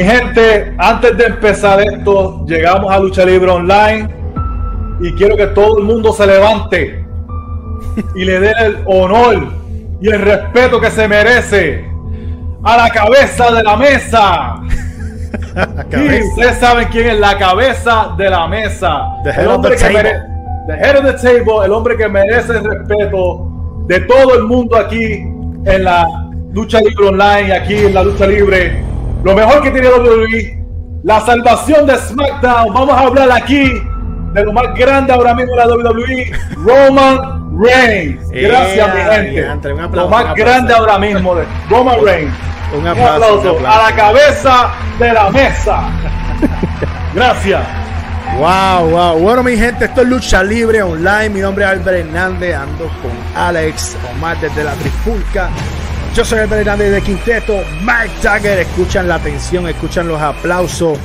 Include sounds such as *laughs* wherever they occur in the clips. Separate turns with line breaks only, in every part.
Mi gente, antes de empezar esto, llegamos a Lucha Libre Online y quiero que todo el mundo se levante y le dé el honor y el respeto que se merece a la cabeza de la mesa. *laughs* Y ustedes saben quién es la cabeza de la mesa.
The
el hombre
the
que
table.
mere- the head of the table, el hombre que merece el respeto de todo el mundo aquí en la lucha libre online, aquí en la lucha libre. Lo mejor que tiene WWE, la salvación de SmackDown. Vamos a hablar aquí de lo más grande ahora mismo de la WWE, Roman Reigns. Gracias, mi gente.
diantre, un aplauso,
lo más
un aplauso.
grande ahora mismo de Roman Reigns.
Un
Un
aplauso,
a la cabeza de la mesa. *laughs* Gracias.
Wow, wow. Bueno, mi gente, esto es Lucha Libre Online. Mi nombre es Albert Hernández. Ando con Alex Omar desde la Trifulca. Yo soy Albert Hernández de Quinteto. Mark Jagger. Escuchan la atención, escuchan los aplausos.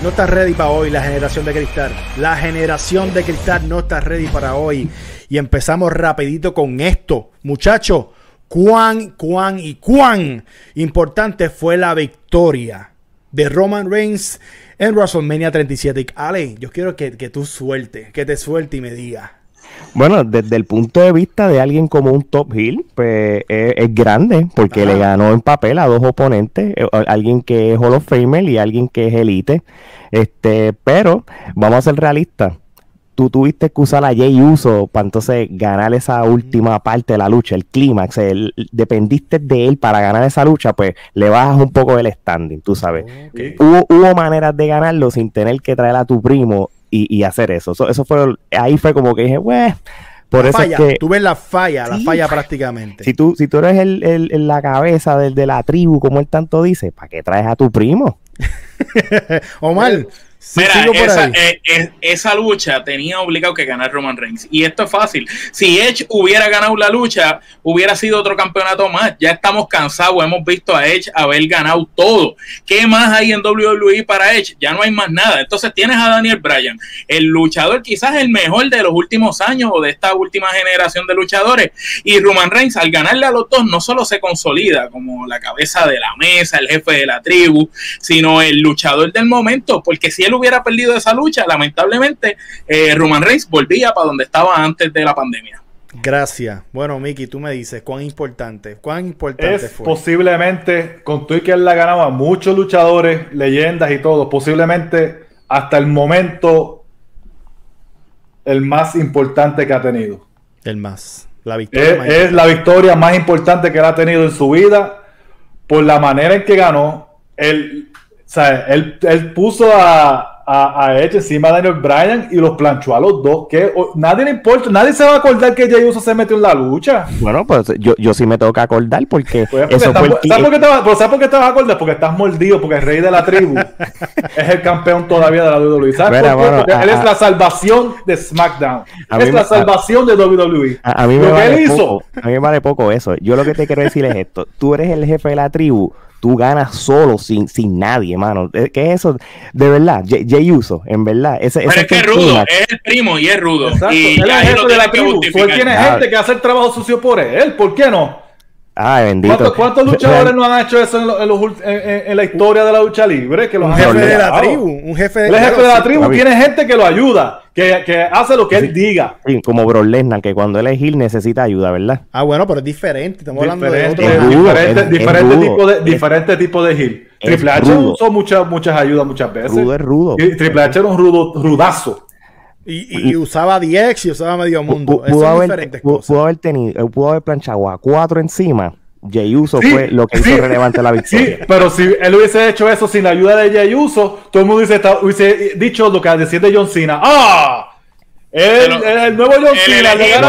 No está ready para hoy la generación de cristal. La generación de cristal no está ready para hoy. Y empezamos rapidito con esto. Muchachos, cuán, cuán y cuán importante fue la victoria de Roman Reigns en WrestleMania 37. Ale, yo quiero que, que tú suelte, que te suelte y me digas.
Bueno, desde el punto de vista de alguien como un top heel, pues es, es grande, porque
Ajá.
le ganó en papel a dos oponentes, eh, alguien que es Hall of Famer y alguien que es elite. Este, pero vamos a ser realistas. Tú tuviste que usar a Jay Uso para entonces ganar esa última parte de la lucha, el clímax. dependiste de él para ganar esa lucha, pues le bajas un poco el standing, tú sabes. Hubo, hubo maneras de ganarlo sin tener que traer a tu primo y, y hacer eso. eso. Eso fue, ahí fue como que dije, pues, por eso
falla,
es que
tú ves la falla, la
Sí.
falla prácticamente.
si tú, si tú eres el, el- el- la cabeza del- de la tribu, como él tanto dice, ¿para qué traes a tu primo? *laughs*
Omar, sí,
Mira, esa, eh, eh, esa lucha tenía obligado que ganar Roman Reigns. Y esto es fácil. Si Edge hubiera ganado la lucha, hubiera sido otro campeonato más. Ya estamos cansados. Hemos visto a Edge haber ganado todo. ¿Qué más hay en WWE para Edge? Ya no hay más nada. Entonces tienes a Daniel Bryan, el luchador quizás el mejor de los últimos años o de esta última generación de luchadores. Y Roman Reigns, al ganarle a los dos, no solo se consolida como la cabeza de la mesa, el jefe de la tribu, sino el luchador del momento, porque si él hubiera perdido esa lucha, lamentablemente eh, Roman Reigns volvía para donde estaba antes de la pandemia.
Gracias. Bueno, Miki, tú me dices, ¿cuán importante? ¿Cuán importante
Es
fue?
posiblemente, con tú y que él la ganaba, muchos luchadores, leyendas y todo, posiblemente hasta el momento el más importante que ha tenido.
El más. La victoria
Es, es la victoria más importante que él ha tenido en su vida por la manera en que ganó. O sea, él, él puso a, a, a Edge encima de Daniel Bryan y los planchó a los dos. Que o- nadie le importa, nadie se va a acordar que Jey Uso se metió en la lucha.
Bueno, pues yo, yo sí me tengo que acordar porque
Pues, porque
eso
estás-
fue el
¿Sabes por qué te vas, pero ¿sabes por qué te vas a acordar? Porque estás mordido, porque el rey de la tribu *laughs* es el campeón todavía de la WWE. ¿Sabes
Mira,
por qué? Porque él
a-
es la salvación de SmackDown. Es
me-
la salvación de WWE.
A, mí me
Lo que él hizo.
a mí me vale poco eso. Yo lo que te quiero decir es esto. Tú eres el jefe de la tribu. Tú ganas solo, sin, sin nadie, mano. Eh, ¿Qué es eso? De verdad, Jay Jay Uso, en verdad. Ese,
Pero
ese
es que es
el
rudo, es el primo y es rudo.
Exacto,
Y
él es el jefe de la tribu. Pues él tiene
Claro.
gente que hace el trabajo sucio por él. ¿Por qué no?
Ay, bendito.
¿Cuántos, cuántos luchadores *laughs* no han hecho eso en, lo- en los en- en- en la historia de la lucha libre? Que los
Un
han
jefe de la tribu. Un jefe de,
es jefe de la
sí.
tribu, tiene gente que lo ayuda, que, que hace lo que él diga.
Sí, como Brock Lesnar, que cuando él es heel necesita ayuda, ¿verdad?
Ah, bueno, pero es diferente. Estamos hablando de
Diferente,
otro.
Es rudo,
diferente,
es-
diferente tipo de, diferente tipo de heel.
es
Triple H
rudo.
usó muchas, muchas ayudas muchas veces.
Rudo es rudo.
Y Triple H era un rudo, rudazo.
Y, y- y usaba DX y usaba medio mundo.
Pudo
son
haber,
diferentes
pu-
cosas.
pudo haber tenido, pudo haber planchado a cuatro encima. Jay Uso
Sí,
fue lo que hizo
sí,
relevante la
Sí,
victoria.
pero si él hubiese hecho eso sin la ayuda de Jey Uso, todo el mundo hubiese, estado- hubiese dicho lo que decía de John Cena. ¡Ah! Él es el nuevo John
el
Cena, le le-
el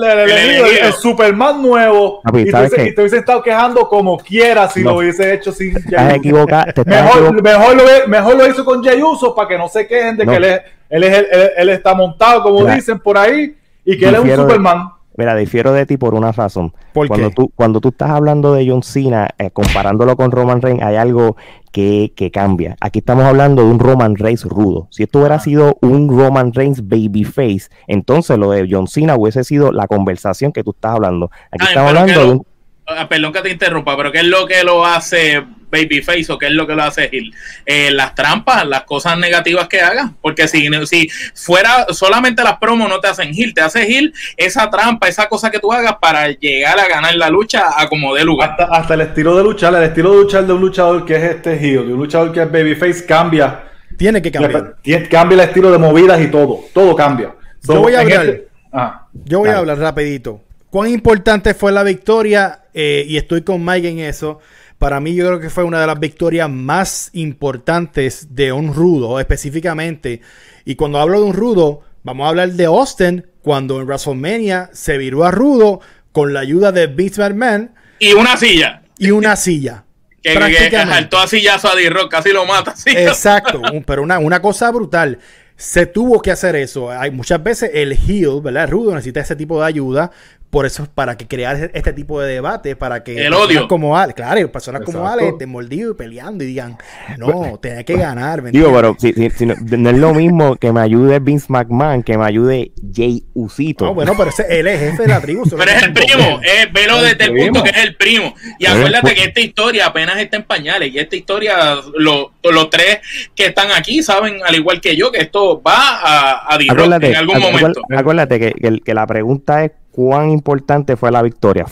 le le- le-
el
el, el Superman nuevo.
Papi,
y, te
¿sabes
hubiese, y te hubiese estado quejando como quiera si
No.
lo hubiese hecho sin Jey
Estás
Uso. Mejor, mejor, lo, mejor lo hizo con Jey Uso para que no se quejen de
No.
que él, es, él, es el- él- él está montado, como
Claro.
dicen por ahí, y que él es un
Difiero de-
Superman.
Mira, difiero de ti por una razón.
¿Por
cuando
qué?
tú cuando tú estás hablando de John Cena, eh, comparándolo con Roman Reigns, hay algo que, que cambia. Aquí estamos hablando de un Roman Reigns rudo. Si esto hubiera sido un Roman Reigns babyface, entonces lo de John Cena hubiese sido la conversación que tú estás hablando. Aquí
Ay,
estamos
pero
hablando de un...
Ah, Perdón que te interrumpa, pero ¿qué es lo que lo hace babyface o qué es lo que lo hace Hill. Eh, las trampas, las cosas negativas que haga, porque si, si fuera solamente las promos no te hacen Hill, te hace Hill esa trampa, esa cosa que tú hagas para llegar a ganar la lucha a como de lugar.
Hasta, hasta el estilo de luchar, el estilo de luchar de un luchador que es este Hill, de un luchador que es babyface cambia.
Tiene que cambiar.
Cambia el estilo de movidas y todo, todo cambia.
yo voy a hablar, este- ah, yo voy a hablar rapidito. ¿Cuán importante fue la victoria? Eh, y estoy con Mike en eso. Para mí yo creo que fue una de las victorias más importantes de un rudo específicamente. Y cuando hablo de un rudo, vamos a hablar de Austin cuando en WrestleMania se viró a rudo con la ayuda de Vince McMahon.
Y una silla.
Y una silla. *laughs*
Que, saltó a sillazo a D-Rock, casi lo mata.
Exacto, *laughs* pero una, una cosa brutal se tuvo que hacer eso. Hay muchas veces el heel, ¿verdad? rudo necesita ese tipo de ayuda, por eso es para que crear este tipo de debate, para que
el odio
como Ale, claro, personas como Ale estén mordidos y peleando y digan, no, tenés que ganar.
digo, pero si, si, no, es lo mismo que me ayude Vince McMahon, que me ayude Jay Usito.
No, bueno, pero ese, él es jefe de la tribu.
pero es el primo, es, velo desde el punto que es el primo. Y acuérdate que esta historia apenas está en pañales y esta historia, los tres que están aquí saben, al igual que yo, que esto va a, a en algún momento.
Acuérdate que, que la pregunta es cuán importante fue la victoria.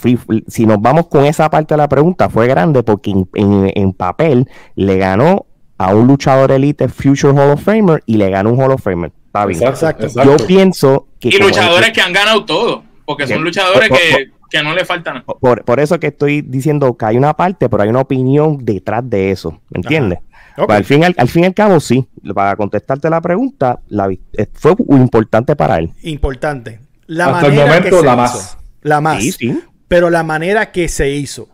Si nos vamos con esa parte de la pregunta, fue grande porque en, papel le ganó a un luchador elite Future Hall of Famer y le ganó un Hall of Famer. Está bien. Exacto, Yo pienso que.
Y luchadores que han ganado todo, porque son luchadores que, no le faltan.
Por, por, eso que estoy diciendo que hay una parte, pero hay una opinión detrás de eso. ¿Me entiendes? Al, fin, al, fin y al cabo, sí. Para contestarte la pregunta, la, eh, fue importante para él.
Importante.
La Hasta el momento, la más.
La más. Pero la manera que se hizo.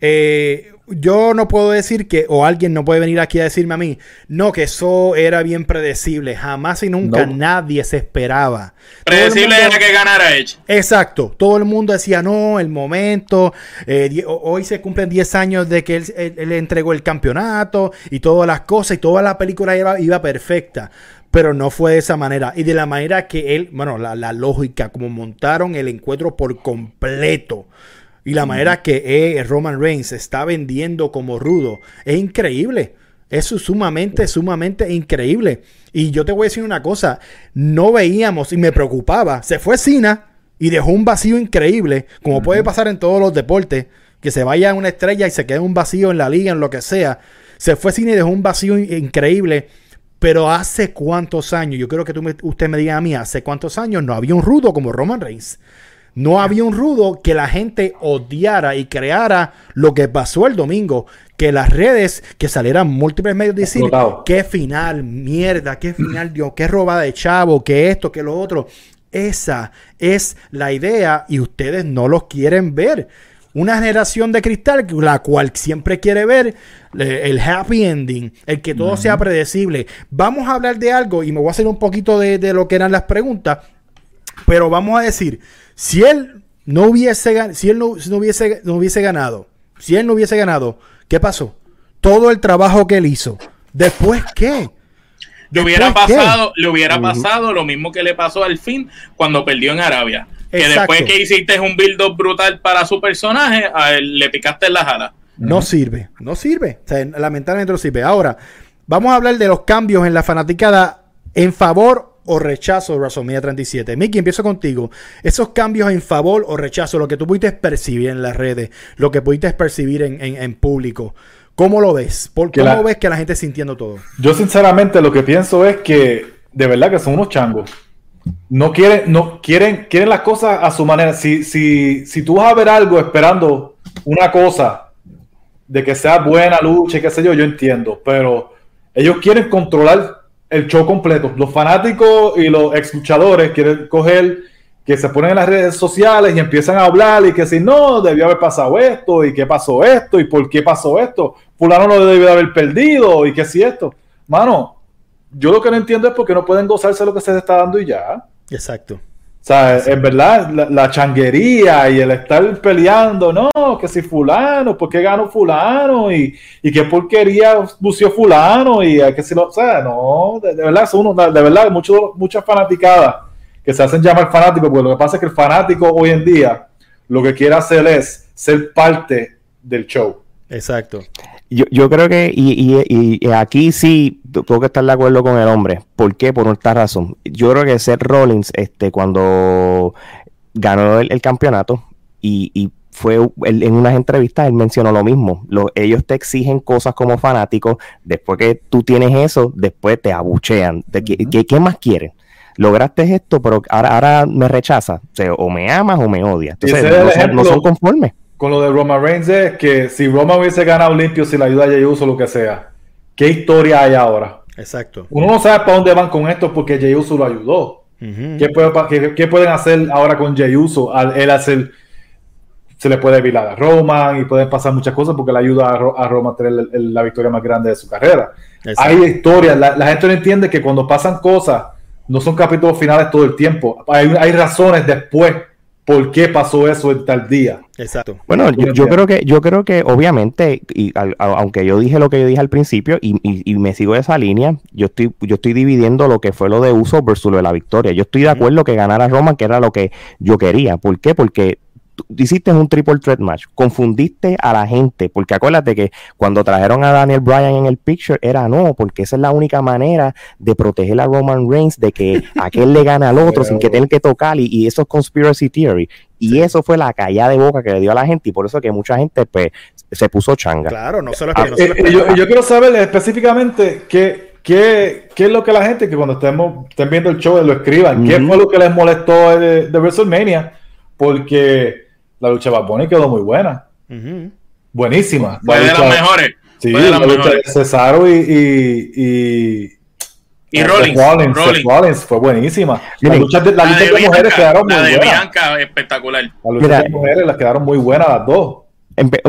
Eh, yo no puedo decir que, o alguien no puede venir aquí a decirme a mí, no, que eso era bien predecible. Jamás y nunca nadie se esperaba.
Predecible era que ganara Edge.
Exacto. Todo el mundo decía, no, el momento. Eh, hoy se cumplen 10 años de que él, le entregó el campeonato y todas las cosas y toda la película iba, iba perfecta pero no fue de esa manera. Y de la manera que él, bueno, la, lógica, como montaron el encuentro por completo. Y la manera que eh, Roman Reigns está vendiendo como rudo. Es increíble. Eso es sumamente, sumamente increíble. Y yo te voy a decir una cosa. No veíamos y me preocupaba. Se fue Cena y dejó un vacío increíble. Como puede pasar en todos los deportes. Que se vaya una estrella y se quede un vacío en la liga, en lo que sea. Se fue Cena y dejó un vacío increíble. Pero hace cuántos años, yo creo que tú usted me diga a mí, hace cuántos años no había un rudo como Roman Reigns. No había un rudo que la gente odiara y creara lo que pasó el domingo. Que las redes, que salieran múltiples medios decir qué final, mierda, qué final, Dios, qué roba de chavo, qué esto, qué lo otro. Esa es la idea y ustedes no los quieren ver una generación de cristal, la cual siempre quiere ver el happy ending, el que todo sea predecible. Vamos a hablar de algo y me voy a hacer un poquito de, lo que eran las preguntas, pero vamos a decir, si él no hubiese, si él no, hubiese, no hubiese ganado, si él no hubiese ganado, ¿qué pasó? Todo el trabajo que él hizo. ¿Después qué?
Le hubiera pasado, le hubiera pasado lo mismo que le pasó al fin cuando perdió en Arabia. Que después que hiciste un build-up brutal para su personaje, le picaste en la jala.
No sirve, no sirve. lamentablemente no sirve. Ahora, vamos a hablar de los cambios en la fanaticada en favor o rechazo de WrestleMania 37. Mickey, empiezo contigo. Esos cambios en favor o rechazo, lo que tú pudiste percibir en las redes, lo que pudiste percibir en, público. ¿Cómo lo ves? ¿Por ¿Cómo ves que la gente sintiendo todo?
Yo sinceramente lo que pienso es que de verdad que son unos changos no quieren, no quieren, quieren las cosas a su manera. Si, si, si tú vas a ver algo esperando una cosa de que sea buena lucha y qué sé yo, yo entiendo, pero ellos quieren controlar el show completo. Los fanáticos y los ex luchadores quieren coger que se ponen en las redes sociales y empiezan a hablar y que si no, debió haber pasado esto y qué pasó esto y por qué pasó esto. Fulano no debió haber perdido y qué si esto. Mano, yo lo que no entiendo es por qué no pueden gozarse lo que se les está dando y ya.
Exacto.
O sea, en verdad, la, changuería y el estar peleando, no, que si fulano, ¿por qué ganó fulano? Y, y qué porquería bució fulano, y que si lo, o sea, no, de, verdad, son uno, de, verdad, mucho, muchas fanaticadas que se hacen llamar fanáticos, porque lo que pasa es que el fanático hoy en día lo que quiere hacer es ser parte del show.
Exacto.
Yo, yo creo que, y, y, y aquí sí tengo que estar de acuerdo con el hombre. ¿Por qué? Por esta razón. Yo creo que Seth Rollins, este, cuando ganó el, el campeonato y, y fue él, en unas entrevistas él mencionó lo mismo. Lo, ellos te exigen cosas como fanáticos, después que tú tienes eso, después te abuchean. ¿qué, qué, qué más quieren? Lograste esto, pero ahora, ahora me rechazas. O, sea, o me amas o me odias. Entonces, no, son, no son conformes
con lo de Roman Reigns es que si Roman hubiese ganado limpio sin la ayuda de Jey Uso o lo que sea, ¿qué historia hay ahora?
Exacto.
Uno no sabe para dónde van con esto porque Jey Uso lo ayudó. Uh -huh. ¿Qué, puede, qué, ¿qué, pueden hacer ahora con Jey Uso? Al él hacer, se le puede vilar a Roman y pueden pasar muchas cosas porque le ayuda a, a Roman a tener la, la, victoria más grande de su carrera. Exacto. Hay historias, la, la, gente no entiende que cuando pasan cosas, no son capítulos finales todo el tiempo. Hay, hay razones después por qué pasó eso en tal día.
Exacto.
Bueno, yo, yo, creo que, yo creo que obviamente, y, a, a, aunque yo dije lo que yo dije al principio y, y, y, me sigo esa línea, yo estoy, yo estoy dividiendo lo que fue lo de uso versus lo de la victoria. Yo estoy de acuerdo que ganara Roma, que era lo que yo quería. ¿Por qué? Porque hiciste un triple threat match, confundiste a la gente, porque acuérdate que cuando trajeron a Daniel Bryan en el picture era no, porque esa es la única manera de proteger a Roman Reigns, de que aquel le gane al *laughs* otro sin que tenga que tocar, y, y, eso es conspiracy theory. Y sí. eso fue la callada de boca que le dio a la gente, y por eso que mucha gente pues, se puso changa.
Claro, no se lo,
ah,
no se lo
eh, yo, yo, quiero saber específicamente qué, qué, qué es lo que la gente, que cuando estemos, estén viendo el show, lo escriban, qué fue lo que les molestó de, de WrestleMania, porque la lucha de Bad Bunny quedó muy buena. Uh -huh. Buenísima.
Fue
la
de
lucha,
las mejores.
Sí,
Fue de
la
las
lucha
mejores.
de Cesaro y. Y, y,
y Rollins,
Rollins,
Rollins.
Rollins, fue buenísima.
Miren,
la lucha de, la
La
lucha
de
de,
Bianca,
mujeres quedaron muy
la de
buenas.
Bianca, espectacular.
La lucha
Mira,
de mujeres las quedaron muy buenas las dos.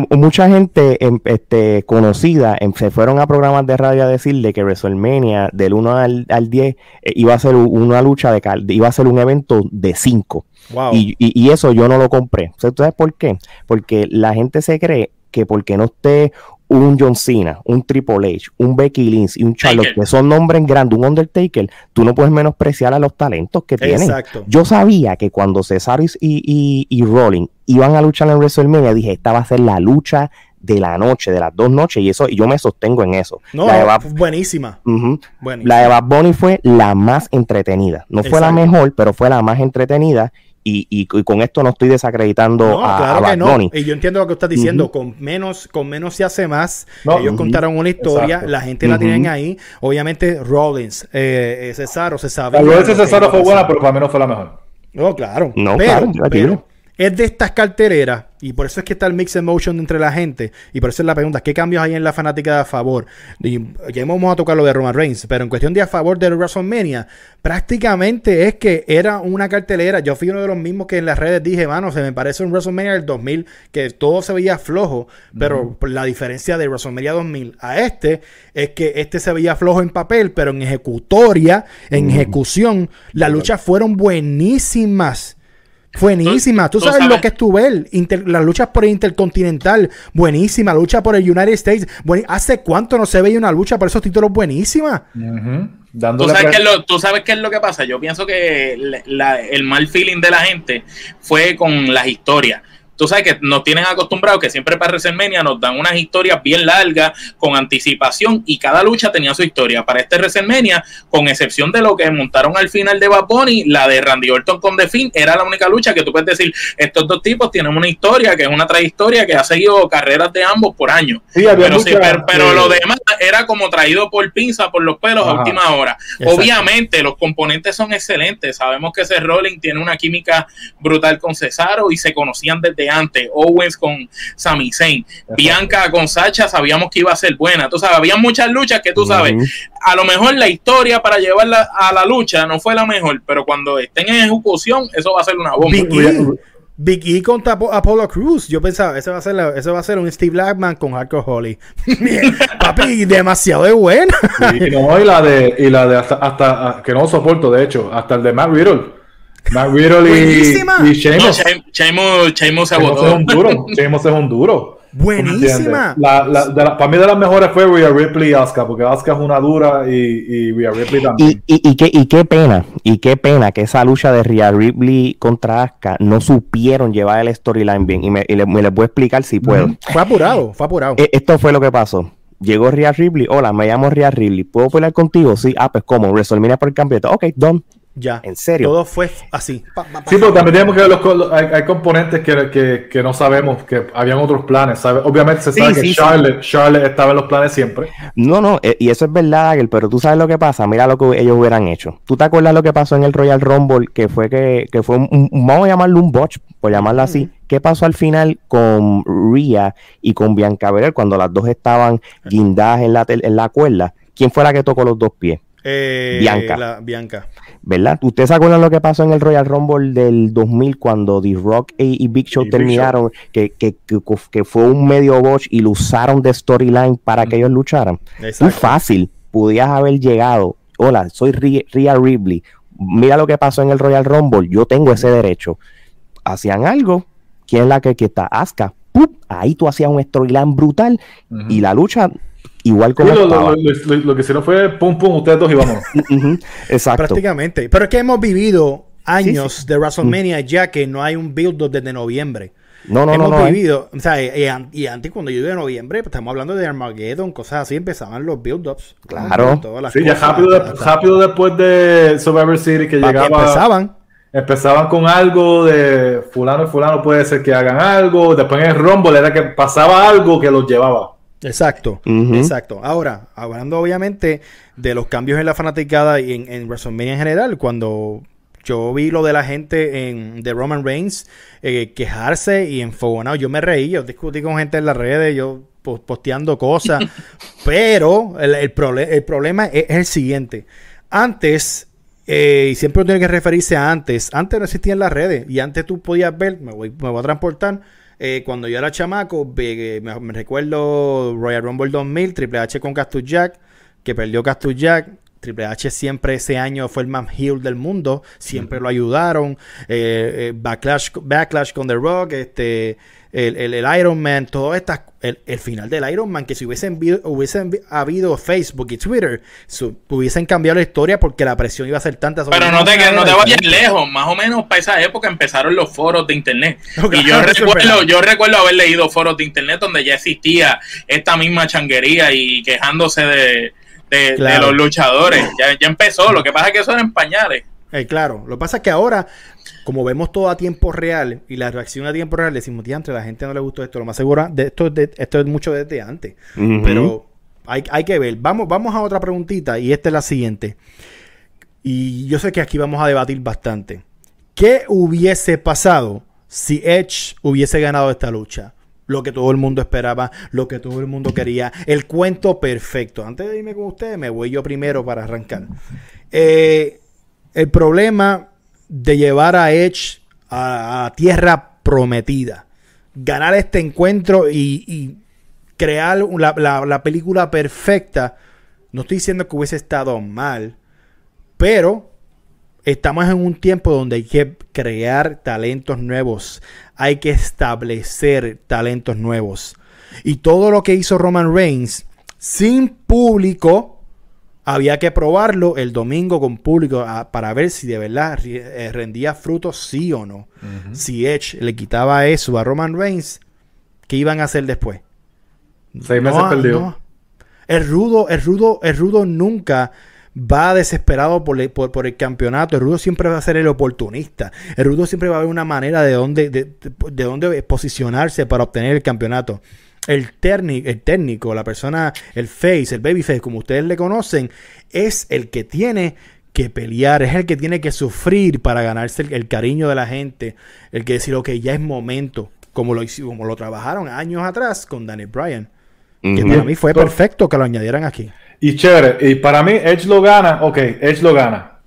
Mucha gente em- este, conocida em- se fueron a programas de radio a decirle que WrestleMania del 1 al, al 10 eh, iba a ser una lucha de cal- iba a ser un evento de 5
Wow.
y, y- y eso yo no lo compré. ¿Sabes ¿Sabes por qué? Porque la gente se cree que porque no esté un John Cena, un Triple H, un Becky Lynch y un Charlotte,
Taker.
que son nombres grandes, un Undertaker, tú no puedes menospreciar a los talentos que tienen.
Exacto.
Yo sabía que cuando Cesaro y, y, y Rolling iban a luchar en WrestleMania, dije, esta va a ser la lucha de la noche, de las dos noches, y eso, y yo me sostengo en eso.
No,
la, de Bad,
buenísima.
uh -huh.
buenísima.
la de Bad Bunny fue la más entretenida. No fue la mejor, pero fue la más entretenida. Y, y, y, con esto no estoy desacreditando
no,
a,
claro
a Bad
que no.
Bunny.
Y yo entiendo lo que estás diciendo.
Uh -huh.
Con menos, con menos se hace más.
No,
Ellos
uh -huh.
contaron una historia,
Exacto.
la gente la tienen ahí. Obviamente, Rollins, eh, eh, Cesaro, se sabía.
La de Cesaro fue buena, pero para mí no fue la mejor.
No, claro.
No,
pero,
claro,
pero es de estas cartereras y por eso es que está el mix emotion entre la gente. Y por eso es la pregunta: ¿qué cambios hay en la fanática de a favor? Y ya vamos a tocar lo de Roman Reigns, pero en cuestión de a favor de WrestleMania, prácticamente es que era una cartelera. Yo fui uno de los mismos que en las redes dije, mano, se me parece un WrestleMania del 2000, que todo se veía flojo, pero la diferencia de WrestleMania 2000 a este es que este se veía flojo en papel, pero en ejecutoria, en ejecución, las luchas fueron buenísimas. Buenísima. Tú, ¿Tú sabes, sabes, lo que es tu ver. Inter, las luchas por el Intercontinental. Buenísima. Lucha por el United States. Buen, ¿Hace cuánto no se veía una lucha por esos títulos buenísima?
Uh -huh.
¿Tú sabes, qué es lo, ¿Tú sabes qué es lo que pasa? Yo pienso que la, la, el mal feeling de la gente fue con las historias tú sabes que nos tienen acostumbrados que siempre para WrestleMania nos dan unas historias bien largas, con anticipación, y cada lucha tenía su historia. Para este WrestleMania, con excepción de lo que montaron al final de Bad Bunny, la de Randy Orton con The Finn era la única lucha que tú puedes decir, estos dos tipos tienen una historia, que es una trayectoria que ha seguido carreras de ambos por años.
Sí,
pero, sí, pero, pero, lo demás era como traído por pinza, por los pelos Ajá. a última hora. Exacto. Obviamente, los componentes son excelentes. Sabemos que ese Rolling tiene una química brutal con Cesaro y se conocían desde antes. Owens con Sami Zayn, Exacto. Bianca con Sacha, sabíamos que iba a ser buena. Tú sabes, había muchas luchas que tú sabes, uh -huh. a lo mejor la historia para llevarla a la lucha no fue la mejor, pero cuando estén en ejecución, eso va a ser una bomba.
Big E, Big E contra Apollo Cruz. Yo pensaba, ese va a ser, la, ese va a ser un Steve Blackman con Hardcore Holly. *laughs* Papi, demasiado de buena.
Sí, no, y la de, y la de hasta, hasta, que no soporto, de hecho, hasta el de Matt Riddle. Matt Riddle y, y Sheamus.
No, Sheamus, Sheamus se
agotó. Es un duro. *laughs* Sheamus es un duro.
Buenísima.
La, la, de la- para mí de las mejores fue Rhea Ripley y Asuka, porque Asuka es una dura y, y Rhea Ripley también.
Y, y, y qué, y qué pena, y qué pena que esa lucha de Rhea Ripley contra Asuka no supieron llevar el storyline bien. Y me, y le- me les voy a explicar si puedo.
Fue apurado, fue apurado.
E- Esto fue lo que pasó. Llegó Rhea Ripley. Hola, me llamo Rhea Ripley. ¿Puedo pelear contigo? Sí. Ah, pues como WrestleMania por el campeonato. Ok, done.
Ya.
¿En serio?
Todo fue así. Pa, pa, pa.
Sí, pero también tenemos que ver los, hay, hay componentes que, que, que no sabemos, que habían otros planes. ¿sabes? Obviamente se sabe
sí,
que
sí.
Charlotte, Charlotte estaba en los planes siempre.
No, no, eh, y eso es verdad, Águil, pero tú sabes lo que pasa, mira lo que ellos hubieran hecho. ¿Tú te acuerdas lo que pasó en el Royal Rumble? Que fue que, que fue un, un- vamos a llamarlo un botch, por llamarlo así. ¿Qué pasó al final con Rhea y con Bianca Belair cuando las dos estaban guindadas en la, en la cuerda? ¿Quién fue la que tocó los dos pies?
Eh,
Bianca.
la- Bianca.
¿Verdad? ¿Ustedes se acuerdan lo que pasó en el Royal Rumble del 2000 cuando The Rock y, y Big Show
Y Big
terminaron? Que, que, que, que fue un medio botch y lo usaron de storyline para que ellos lucharan. Muy
Exacto.
fácil, podías haber llegado. Hola, soy Rhea Ripley. Mira lo que pasó en el Royal Rumble. Yo tengo ese derecho. Hacían algo. ¿Quién es la que, que está? Asuka. ¡Pup! Ahí tú hacías un storyline brutal y la lucha igual
Sí,
como
lo,
estaba.
lo- lo- lo- lo que hicieron fue pum pum, ustedes dos y vámonos. *laughs*
Ujú, Exacto.
Prácticamente. Pero es que hemos vivido años de WrestleMania ya que no hay un build-up desde noviembre.
No, no, no,
hemos
no. eh.
vivido, o sea, y, y- y antes cuando yo digo noviembre, pues estamos hablando de Armageddon, cosas así, empezaban los build-ups.
Claro.
Todas las
Sí, ya rápido, de-
o sea,
rápido después de Survivor City que
para que
llegaba.
empezaban.
Empezaban con algo de fulano y fulano puede ser que hagan algo. Después en el Rumble era que pasaba algo que los llevaba.
Exacto, exacto. Ahora, hablando obviamente de los cambios en la fanaticada y en, en WrestleMania en general, cuando yo vi lo de la gente en de Roman Reigns eh, quejarse y enfogonado, yo me reí, yo discutí con gente en las redes, yo po- posteando cosas, *laughs* pero el, el prole- el problema es, es el siguiente. Antes, eh, y siempre uno tiene que referirse a antes, antes no existían las redes y antes tú podías ver, me voy, me voy a transportar, eh, cuando yo era chamaco, me, me recuerdo Royal Rumble 2000, Triple H con Castus Jack, que perdió Castus Jack. Triple H siempre ese año fue el más heel del mundo, siempre lo ayudaron. eh, eh, backlash, backlash con The Rock, este, el, el- el Iron Man, todo estas, el, el final del Iron Man, que si hubiesen, habido Facebook y Twitter, su- hubiesen cambiado la historia porque la presión iba a ser tanta. sobre
Pero no te, no te vayas lejos, más o menos para esa época empezaron los foros de internet. *laughs* Y yo recuerdo, yo recuerdo haber leído foros de internet donde ya existía esta misma changuería y quejándose de, de- de
Claro.
los luchadores. Ya, ya empezó, lo que pasa es que eso era en pañales.
Eh, claro, lo que pasa es que ahora, como vemos todo a tiempo real y la reacción a tiempo real, decimos, diantre, a la gente no le gustó esto, lo más seguro, de esto, es de- esto es mucho desde antes. Pero hay, hay que ver. Vamos, vamos a otra preguntita y esta es la siguiente. Y yo sé que aquí vamos a debatir bastante. ¿Qué hubiese pasado si Edge hubiese ganado esta lucha? Lo que todo el mundo esperaba, lo que todo el mundo quería, el cuento perfecto. Antes de irme con ustedes, me voy yo primero para arrancar. Eh, el problema de llevar a Edge a, tierra prometida, ganar este encuentro y, crear la- la película perfecta, no estoy diciendo que hubiese estado mal, pero estamos en un tiempo donde hay que crear talentos nuevos, hay que establecer talentos nuevos. Y todo lo que hizo Roman Reigns sin público, había que probarlo el domingo con público a- para ver si de verdad eh, rendía frutos, sí o no. Si Edge le quitaba eso a Roman Reigns, ¿qué iban a hacer después?
Seis meses
No,
perdido.
no. El rudo, el rudo, el rudo nunca va desesperado por, el- por, por el campeonato. El rudo siempre va a ser el oportunista. El rudo siempre va a ver una manera de dónde, de, de- de dónde posicionarse para obtener el campeonato. El, técnico, el técnico, la persona, el face, el babyface, como ustedes le conocen, es el que tiene que pelear, es el que tiene que sufrir para ganarse el, el cariño de la gente, el que decir, ok, ya es momento, como lo, como lo trabajaron años atrás con Daniel Bryan. Que para mí fue perfecto que lo añadieran aquí.
Y chévere. Y para mí, Edge lo gana. Ok, Edge lo gana.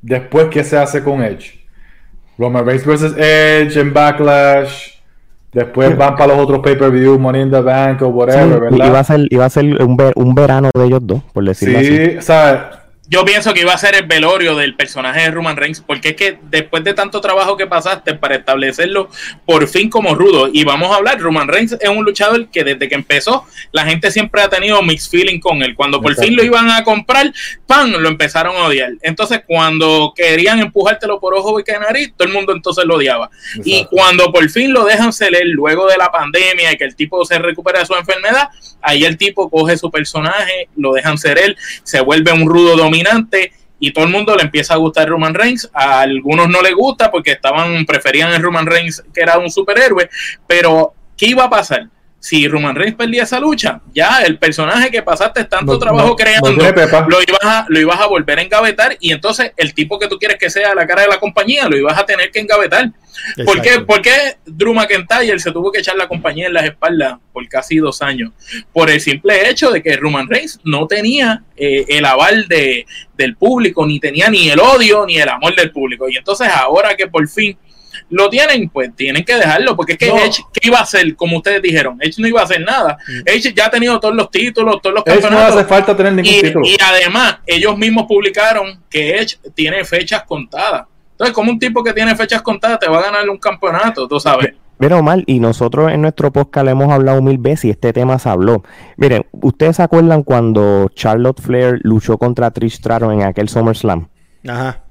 Después, ¿qué se hace con Edge? Roman Reigns versus Edge en Backlash. Después van para los otros pay-per-view, Money in the Bank o
Sí,
whatever,
iba a
¿verdad?
ser, iba a ser un, ver- un verano de ellos dos, por decirlo así.
Sí, sea,
yo pienso que iba a ser el velorio del personaje de Roman Reigns, porque es que después de tanto trabajo que pasaste para establecerlo por fin como rudo, y vamos a hablar, Roman Reigns es un luchador que desde que empezó, la gente siempre ha tenido mixed feeling con él. Cuando por fin lo iban a comprar, ¡pam! lo empezaron a odiar. Entonces, cuando querían empujártelo por ojo y que nariz, todo el mundo entonces lo odiaba. Y cuando por fin lo dejan ser él, luego de la pandemia y que el tipo se recupera de su enfermedad, ahí el tipo coge su personaje, lo dejan ser él, se vuelve un rudo dominante y todo el mundo le empieza a gustar Roman Reigns. A algunos no le gusta porque estaban preferían el Roman Reigns que era un superhéroe, pero ¿qué iba a pasar? Si Roman Reigns perdía esa lucha, ya el personaje que pasaste tanto trabajo creando lo, ibas a, lo ibas a volver a engavetar y entonces el tipo que tú quieres que sea la cara de la compañía lo ibas a tener que engavetar. ¿Por qué, ¿Por qué, Drew McIntyre se tuvo que echar la compañía en las espaldas por casi dos años? Por el simple hecho de que Roman Reigns no tenía eh, el aval de, del público, ni tenía ni el odio ni el amor del público. Y entonces ahora que por fin lo tienen, pues tienen que dejarlo, porque es que Edge, ¿qué iba a hacer? Como ustedes dijeron, Edge no iba a hacer nada. Mm. Edge ya ha tenido todos los títulos, todos los campeonatos.
No hace falta tener ningún
y,
título.
Y además, ellos mismos publicaron que Edge tiene fechas contadas. Entonces, como un tipo que tiene fechas contadas te va a ganar un campeonato, tú sabes.
Pero mal, y nosotros en nuestro podcast le hemos hablado mil veces y este tema se habló. Miren, ¿ustedes se acuerdan cuando Charlotte Flair luchó contra Trish Stratus en aquel SummerSlam?
Ajá.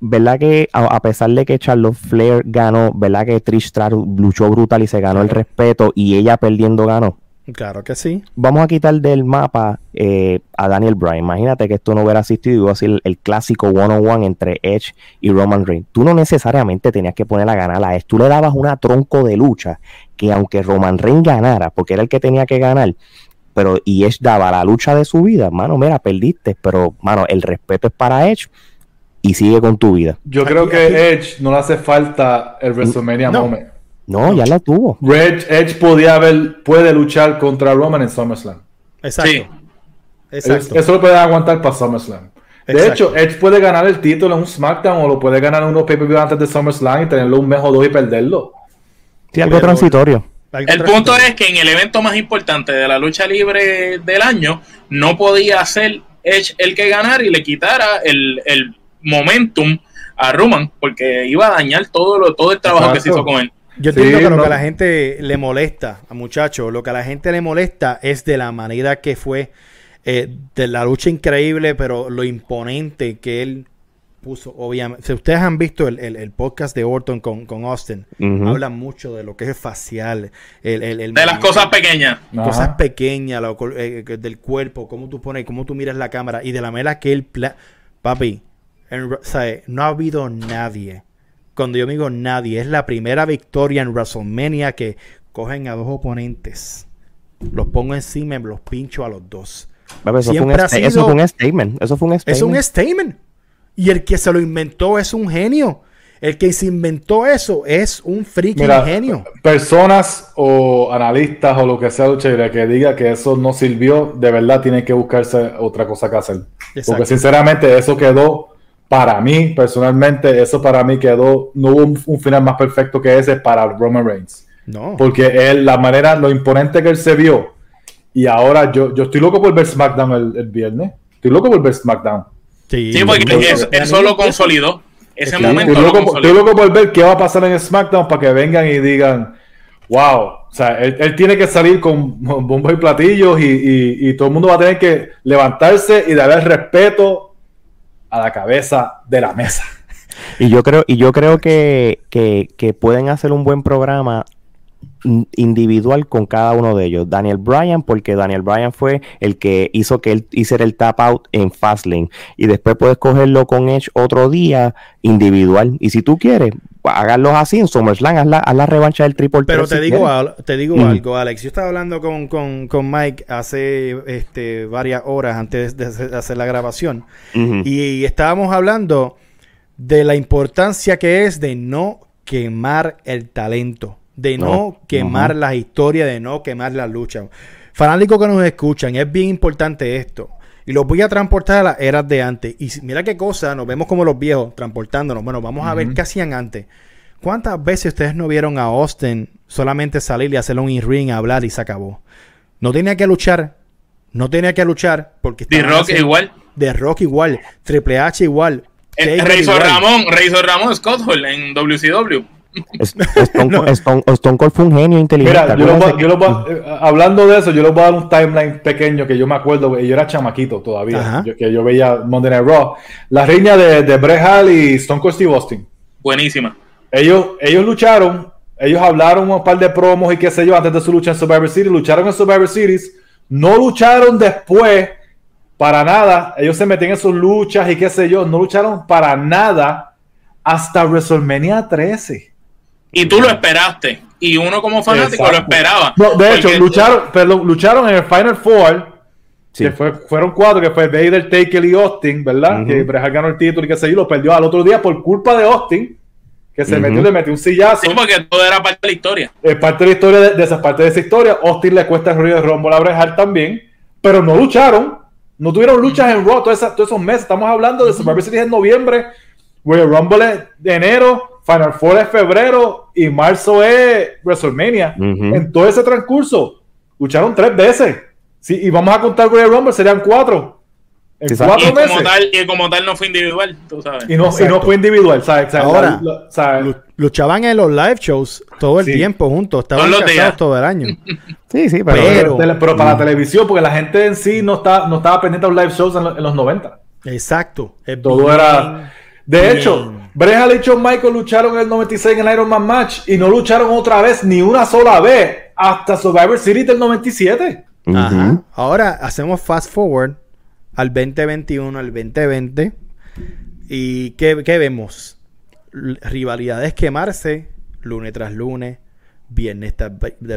¿Verdad que a, pesar de que Charlotte Flair ganó, ¿verdad que Trish Stratus luchó brutal y se ganó el respeto y ella perdiendo ganó?
Claro que sí.
Vamos a quitar del mapa eh, a Daniel Bryan. Imagínate que esto no hubiera asistido y iba a ser el, clásico one-on-one entre Edge y Roman Reigns. Tú no necesariamente tenías que poner a ganar a Edge. Tú le dabas una tronco de lucha que aunque Roman Reigns ganara, porque era el que tenía que ganar, pero y Edge daba la lucha de su vida, mano, mira, perdiste, pero mano, el respeto es para Edge y sigue con tu vida.
Yo creo que Edge no le hace falta el WrestleMania moment.
No, ya la tuvo.
Red, Edge podía haber, puede luchar contra Roman en SummerSlam.
Exacto.
Exacto. Eso, lo puede aguantar para SummerSlam. De hecho, Edge puede ganar el título en un SmackDown o lo puede ganar en unos pay-per-view antes de SummerSlam y tenerlo un mes o dos y perderlo.
Sí, algo transitorio.
el punto es que en el evento más importante de la lucha libre del año, no podía ser Edge el que ganara y le quitara el, el momentum a Roman, porque iba a dañar todo, lo, todo el trabajo que se hizo con él.
Yo entiendo que lo que a la gente le molesta, a muchachos, lo que a la gente le molesta es de la manera que fue, eh, de la lucha increíble, pero lo imponente que él puso, obviamente. Si ustedes han visto el, podcast de Orton con, con Austin, habla mucho de lo que es facial,
de las cosas pequeñas.
Cosas pequeñas, eh, del cuerpo, cómo tú pones, cómo tú miras la cámara y de la manera que él... Papi, no ha habido nadie cuando yo digo nadie, es la primera victoria en WrestleMania que cogen a dos oponentes, los pongo encima y los pincho a los dos.
eso, fue un, eso, fue un, statement. Eso fue un statement.
Es un statement. Y el que se lo inventó es un genio. El que se inventó eso es un freaking genio.
Personas o analistas o lo que sea, que diga que eso no sirvió, de verdad tiene que buscarse otra cosa que hacer. Porque sinceramente eso quedó para mí, personalmente, eso para mí quedó, no hubo un, final más perfecto que ese para Roman Reigns. No. Porque él, la manera, lo imponente que él se vio, y ahora yo, yo estoy loco por ver SmackDown el, viernes. Estoy loco por ver SmackDown.
Sí, porque eso, lo consolidó. Ese momento.
Estoy loco, estoy loco, por ver qué va a pasar en SmackDown para que vengan y digan, wow, o sea, él, tiene que salir con bombos y platillos y, y, todo el mundo va a tener que levantarse y darle respeto a la cabeza de la mesa.
Y yo creo, y yo creo que, que, pueden hacer un buen programa individual con cada uno de ellos. Daniel Bryan, porque Daniel Bryan fue el que hizo que él hiciera el tap out en Fastlane. Y después puedes cogerlo con Edge otro día individual. Y si tú quieres, háganlos así en SummerSlam, haz la, haz la revancha del triple
Pero te digo, te digo algo, Alex. Yo estaba hablando con, con, con, Mike hace este, varias horas antes de hacer la grabación. y, estábamos hablando de la importancia que es de no quemar el talento, de no, quemar la historia, de no quemar la lucha. Fanáticos que nos escuchan, es bien importante esto. Y los voy a transportar a las eras de antes. Y mira qué cosa, nos vemos como los viejos transportándonos. Bueno, vamos a ver qué hacían antes. ¿Cuántas veces ustedes no vieron a Austin solamente salir y hacerle un ring, hablar y se acabó? No tenía que luchar. No tenía que luchar porque
estaba. Rock igual.
de Rock igual, Triple H igual.
Eh,
igual.
Ramón, Razor Ramón Scott Hall en WCW.
Stone, *laughs* Stone- Stone Cold fue un genio inteligente.
Mira, yo los voy-
acuérdense
yo los voy- eh, hablando de eso, yo les voy a dar un timeline pequeño que yo me acuerdo, güey, yo era chamaquito todavía, yo- que yo veía Monday Night Raw. La riña de, de Bret Hart y Stone Cold Steve Austin.
Buenísima.
Ellos, ellos lucharon, ellos hablaron un par de promos y qué sé yo antes de su lucha en Survivor Series, lucharon en Survivor Series, no lucharon después para nada, ellos se metían en sus luchas y qué sé yo, no lucharon para nada hasta WrestleMania 13.
Y tú lo esperaste. Y uno como fanático
Exacto.
lo esperaba.
No, de hecho,
Porque-
lucharon, perdón, lucharon en el Final Four,
Sí.
que fue, fueron cuatro, que fue Vader, Taker y Austin, ¿verdad? Que Bret Hart ganó el título y qué sé yo, lo perdió al otro día por culpa de Austin, que se
Ujú.
metió y le metió un sillazo.
Sí, porque todo era parte de la historia.
Es parte de la historia de, de esa parte de esa historia. Austin le cuesta el Royal Rumble a Bret Hart también, pero no lucharon. No tuvieron luchas en Raw todos esos, todos esos meses. Estamos hablando de Survivor Series en noviembre, Royal Rumble es de enero, Final Four es febrero y marzo es WrestleMania. En todo ese transcurso, lucharon tres veces. Sí, y vamos a contar Royal Rumble, serían cuatro. En cuatro
Y como, tal, y como tal no fue individual, tú sabes.
Y no, y no
Exacto.
fue individual, ¿sabes? ¿sabes?
Ahora, Luchaban en los live shows todo el
Sí.
tiempo juntos, estaban
Todos los
casados
días.
todo el año. *laughs*
Sí, sí, pero,
Pero-
Tele- pero para la televisión, porque la gente en sí no, está, no estaba pendiente a los live shows en, lo- en los 90.
Exacto. Es
Todo
bien-
era. De hecho, Bret Hart y Shawn Michaels lucharon en el 96 en el Iron Man Match y no lucharon otra vez ni una sola vez hasta Survivor Series del 97.
Ujú.
Ajá. Ahora hacemos fast forward al 2021, al 2020. ¿Y qué, qué vemos? Rivalidades quemarse lunes tras lunes, viernes tras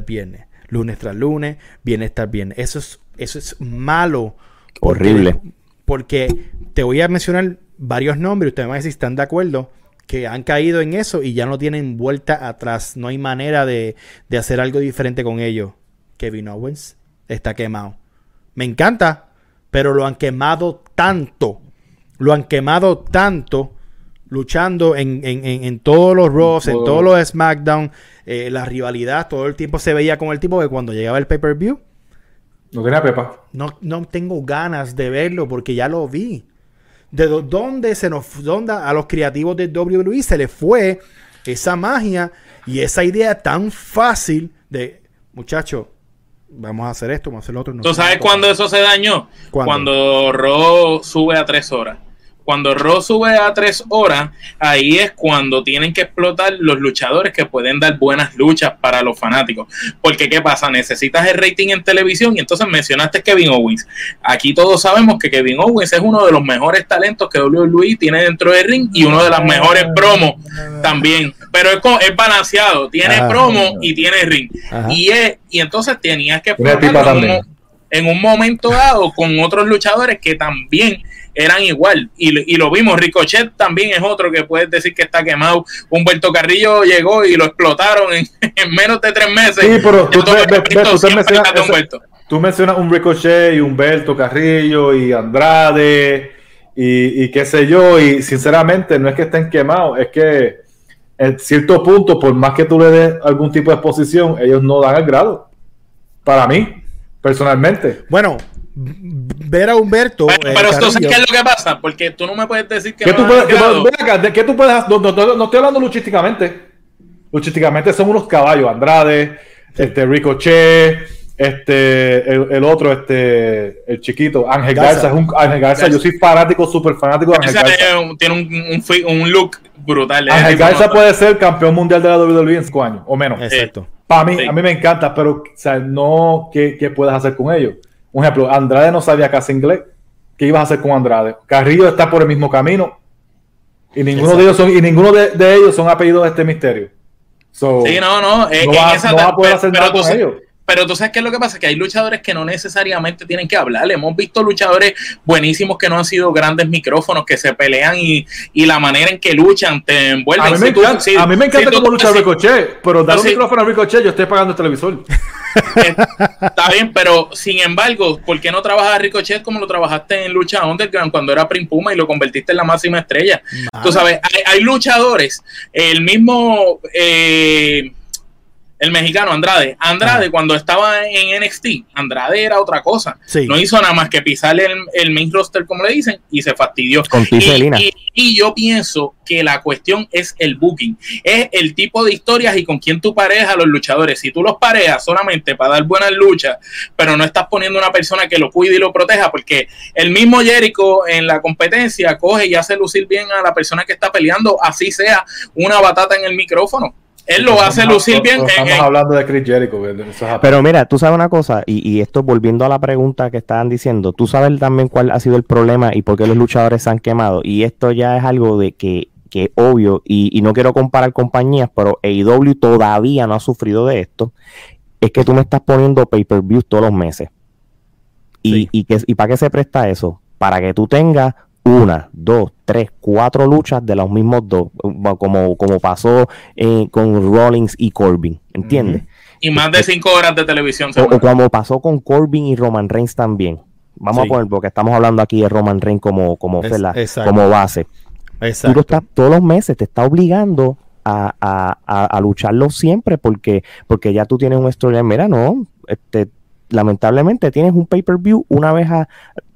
viernes, lunes tras lunes, viernes tras viernes. Eso es, eso es malo. porque-
Horrible.
Porque te voy a mencionar varios nombres, ustedes van a decir si están de acuerdo, que han caído en eso y ya no tienen vuelta atrás. No hay manera de, de hacer algo diferente con ellos. Kevin Owens está quemado. Me encanta, pero lo han quemado tanto. Lo han quemado tanto luchando en, en- en- en todos los Raws, en
Todo.
todos los SmackDown. eh, la rivalidad todo el tiempo se veía con el tipo que cuando llegaba el pay-per-view
No tenía pepa.
no, no tengo ganas de verlo porque ya lo vi. ¿De do- dónde se nos dónde a los creativos de WWE se les fue esa magia y esa idea tan fácil de muchacho, vamos a hacer esto, vamos a hacer lo otro? no
¿Tú sabes
cuánto".
cuándo eso se dañó?
¿Cuándo?
Cuando Raw sube a tres horas. Cuando Raw sube a tres horas, ahí es cuando tienen que explotar los luchadores que pueden dar buenas luchas para los fanáticos. Porque, ¿qué pasa? Necesitas el rating en televisión y entonces mencionaste Kevin Owens. Aquí todos sabemos que Kevin Owens es uno de los mejores talentos que WWE tiene dentro del ring y uno de las mejores promos también. Pero es, es balanceado, tiene
Ah.
promo y tiene ring.
Ajá.
Y, es, y entonces tenías que en un momento dado con otros luchadores que también eran igual. Y, lo- y lo vimos, Ricochet también es otro que puedes decir que está quemado. Humberto Carrillo llegó y lo explotaron en, *laughs* en menos de tres meses.
Sí, pero tú,
Entonces,
te- ve- ve-
Humberto
tú mencionas, ese- tú un Ricochet y Humberto Carrillo y Andrade y, y qué sé yo. Y sinceramente, no es que estén quemados, es que en cierto punto, por más que tú le des algún tipo de exposición, ellos no dan el grado. Para mí, personalmente.
Bueno, ver a Humberto
Bueno, pero
Carrillo-
qué es lo que pasa, porque tú no me puedes decir que
¿Qué
no
tú puedes, acá, ¿de qué tú puedes no, no- no- no estoy hablando luchísticamente. Luchísticamente son unos caballos. Andrade, este Ricochet, este el, el otro, este el chiquito, Ángel
Garza.
Garza. es un, Ángel Garza. Yo soy fanático, súper fanático de Ángel Garza.
tiene un, un, fi- un look brutal.
Ángel Garza
no-
puede ser campeón mundial de la WWE en cinco años o menos.
Exacto.
Para mí,
Sí.
a mí me encanta, pero o sea, no, ¿qué, qué puedes hacer con ellos? Un ejemplo, Andrade no sabía casi inglés. ¿Qué ibas a hacer con Andrade? Carrillo está por el mismo camino. Y ninguno de ellos son, y ninguno de, de ellos son apellidos de este misterio. So,
Sí, no, no. eh,
no
en
va,
esa-
no va a poder
pero-
hacer nada con
sa-
ellos.
Pero tú sabes qué es lo que pasa, que hay luchadores que no necesariamente tienen que hablar. Hemos visto luchadores buenísimos que no han sido grandes micrófonos, que se pelean y, y la manera en que luchan te envuelven.
A mí me
Si tú-
encanta,
si-
a mí me encanta cómo lucha Ricochet, pero dar un
sí.
micrófono a Ricochet, yo estoy pagando el televisor.
Está bien, pero sin embargo, ¿por qué no trabajas a Ricochet como lo trabajaste en Lucha Underground cuando era Prim Puma y lo convertiste en la máxima estrella? Tú sabes, hay, hay luchadores, el mismo, eh, el mexicano Andrade. Andrade, cuando estaba en NXT, Andrade era otra cosa.
Sí.
No hizo nada más que pisarle el, el main roster, como le dicen, y se fastidió.
Con.
Y, y- y yo pienso que la cuestión es el booking, es el tipo de historias y con quién tú parejas a los luchadores. Si tú los parejas solamente para dar buenas luchas, pero no estás poniendo una persona que lo cuide y lo proteja, porque el mismo Jericho en la competencia coge y hace lucir bien a la persona que está peleando, así sea una batata en el micrófono. Él lo hace lucir bien. en-
Estamos
en-
hablando de Chris Jericho. que eso es
Pero mira, tú sabes una cosa, y, y esto volviendo a la pregunta que estaban diciendo, tú sabes también cuál ha sido el problema y por qué los luchadores se han quemado. Y esto ya es algo de que, que es obvio, y, y no quiero comparar compañías, pero AEW todavía no ha sufrido de esto. Es que tú me estás poniendo pay-per-view todos los meses. Y,
Sí.
y, que, ¿Y para qué se presta eso? Para que tú tengas una, dos, tres, cuatro luchas de los mismos dos, como, como pasó eh, con Rollins y Corbin, ¿entiendes?
y más de cinco horas de televisión.
O, como pasó con Corbin y Roman Reigns también. Vamos
Sí.
a poner, porque estamos hablando aquí de Roman Reigns como, como,
Es-
como base. Tú
Exacto.
lo estás, todos los meses te está obligando a, a, a, a lucharlo siempre porque, porque ya tú tienes un storyline. Mira, no, este, lamentablemente tienes un pay-per-view una vez a-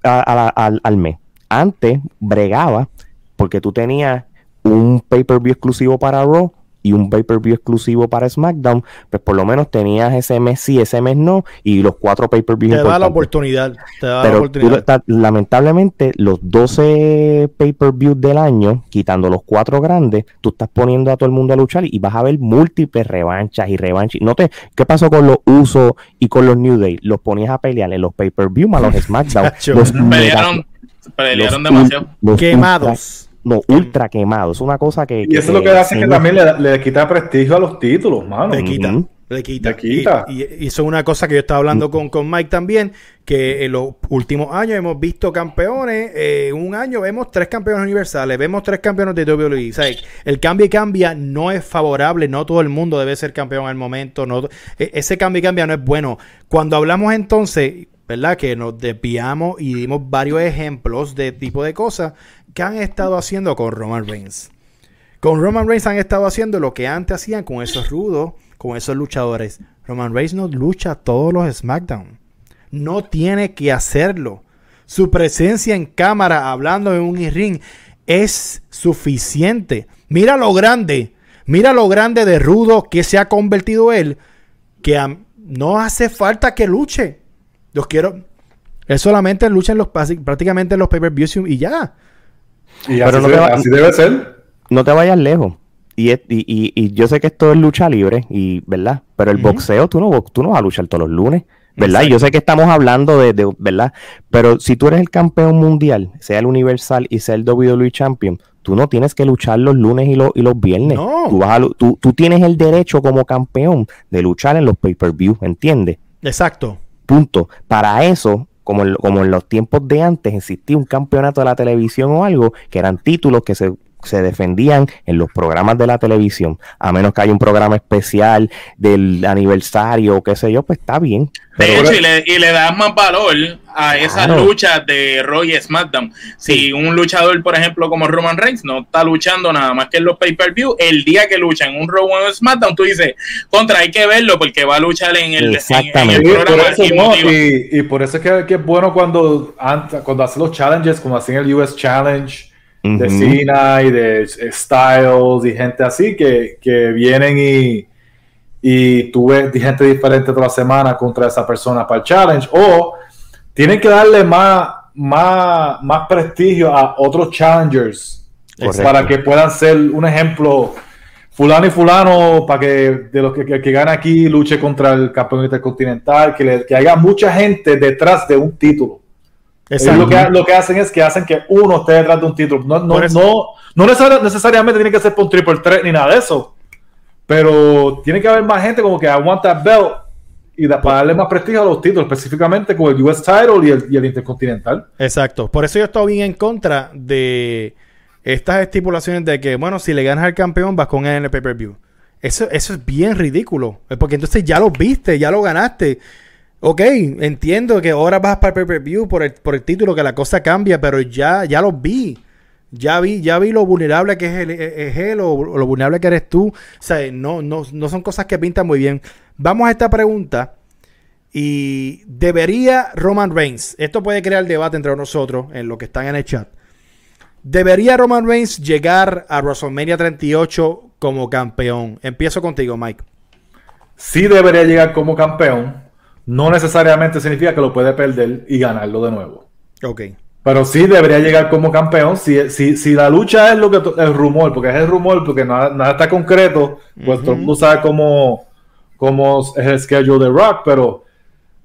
a- a la- al, al mes. Antes bregaba porque tú tenías un pay-per-view exclusivo para Raw y un pay-per-view exclusivo para SmackDown, pues por lo menos tenías ese mes sí, ese mes no, y los cuatro pay-per-views
Te da la oportunidad. Te da la
Pero
oportunidad.
lamentablemente, los 12 pay-per-views del año, quitando los cuatro grandes, tú estás poniendo a todo el mundo a luchar y vas a ver múltiples revanchas y revanchas. No te, ¿Qué pasó con los Usos y con los New Day? Los ponías a pelear en los pay-per-view más los SmackDown. *laughs* Los
Pelearon, pelearon
los
demasiado.
los ultra-
Quemados.
no, ultra quemados. Es una cosa que.
Y eso es lo que hace que también le, le quita prestigio a los títulos, mano.
Le quita, le quita.
Le quita.
Y, y- y eso es una cosa que yo estaba hablando con, con Mike también, que en los últimos años hemos visto campeones, eh, un año vemos tres campeones universales, vemos tres campeones de WWE. O sea, el cambio y cambia no es favorable, no todo el mundo debe ser campeón al momento, no, e- ese cambio y cambia no es bueno. Cuando hablamos entonces, ¿verdad? Que nos desviamos y dimos varios ejemplos de tipo de cosas que han estado haciendo con Roman Reigns. Con Roman Reigns han estado haciendo lo que antes hacían con esos rudos, con esos luchadores. Roman Reigns no lucha todos los SmackDown. No tiene que hacerlo. Su presencia en cámara hablando en un ring es suficiente. Mira lo grande, mira lo grande de rudo que se ha convertido él, que no hace falta que luche. Los quiero. Él solamente lucha en los, prácticamente en los pay-per-views y ya.
Y
Pero
así,
no
se-
te va-
así debe ser.
no te vayas lejos. Y, es- y, y- y yo sé que esto es lucha libre, y ¿verdad? Pero el boxeo, tú no, bo- tú no vas a luchar todos los lunes, ¿verdad? Y yo sé que estamos hablando de, de- ¿verdad? Pero si tú eres el campeón mundial, sea el Universal y sea el WWE Champion, tú no tienes que luchar los lunes y, los y los viernes.
No.
Tú, vas a lu- tú, tú tienes el derecho como campeón de luchar en los pay-per-view, ¿entiendes?
Exacto.
Punto. Para eso, como en, como en los tiempos de antes, existía un campeonato de la televisión o algo, que eran títulos que se, se defendían en los programas de la televisión. A menos que haya un programa especial del aniversario o qué sé yo, pues está bien.
De
Pero
hecho, y le, y le das más valor a esas
Claro.
luchas de Roy y SmackDown. Si un luchador, por ejemplo, como Roman Reigns, no está luchando nada más que en los pay-per-view, el día que lucha en un Raw o SmackDown, tú dices, contra, hay que verlo porque va a luchar en el, en- en,
Exactamente.
el
Sí, por
programa
eso,
y
no, y, y por eso es que, que es bueno cuando, antes, cuando hacen los challenges, como hacen el US Challenge de. Cena y de Styles y gente así que, que vienen y, y tú ves gente diferente toda la semana contra esa persona para el challenge o tienen que darle más, más, más prestigio a otros challengers
Correcto.
para que puedan ser un ejemplo fulano y fulano para que de los que, que, que gana aquí luche contra el campeón intercontinental que, le- que haya mucha gente detrás de un título
Exacto.
lo que, lo que hacen es que hacen que uno esté detrás de un título. No, no, no, no necesar- necesariamente tiene que ser por un triple threat ni nada de eso. Pero tiene que haber más gente como que that belt y para darle más prestigio a los títulos, específicamente con el US title y el, y el intercontinental.
Exacto. Por eso yo estoy bien en contra de estas estipulaciones de que, bueno, si le ganas al campeón, vas con él en el pay-per-view. Eso, eso es bien ridículo. Eh, Porque entonces ya lo viste, ya lo ganaste. Ok, entiendo que ahora vas para el pay-per-view por el, por el título, que la cosa cambia, pero ya, ya lo vi. Ya vi, ya vi lo vulnerable que es él, es él o, o lo vulnerable que eres tú. O sea, no, no, no son cosas que pintan muy bien. Vamos a esta pregunta. Y debería Roman Reigns, esto puede crear debate entre nosotros en lo que están en el chat. ¿Debería Roman Reigns llegar a WrestleMania 38 como campeón? Empiezo contigo, Mike.
Sí debería llegar como campeón. No necesariamente significa que lo puede perder y ganarlo de nuevo.
Ok.
Pero sí debería llegar como campeón. Si, si, si la lucha es lo que el rumor, porque es el rumor, porque nada, nada está concreto, pues todo el mundo sabe cómo, cómo es el schedule de Rock, pero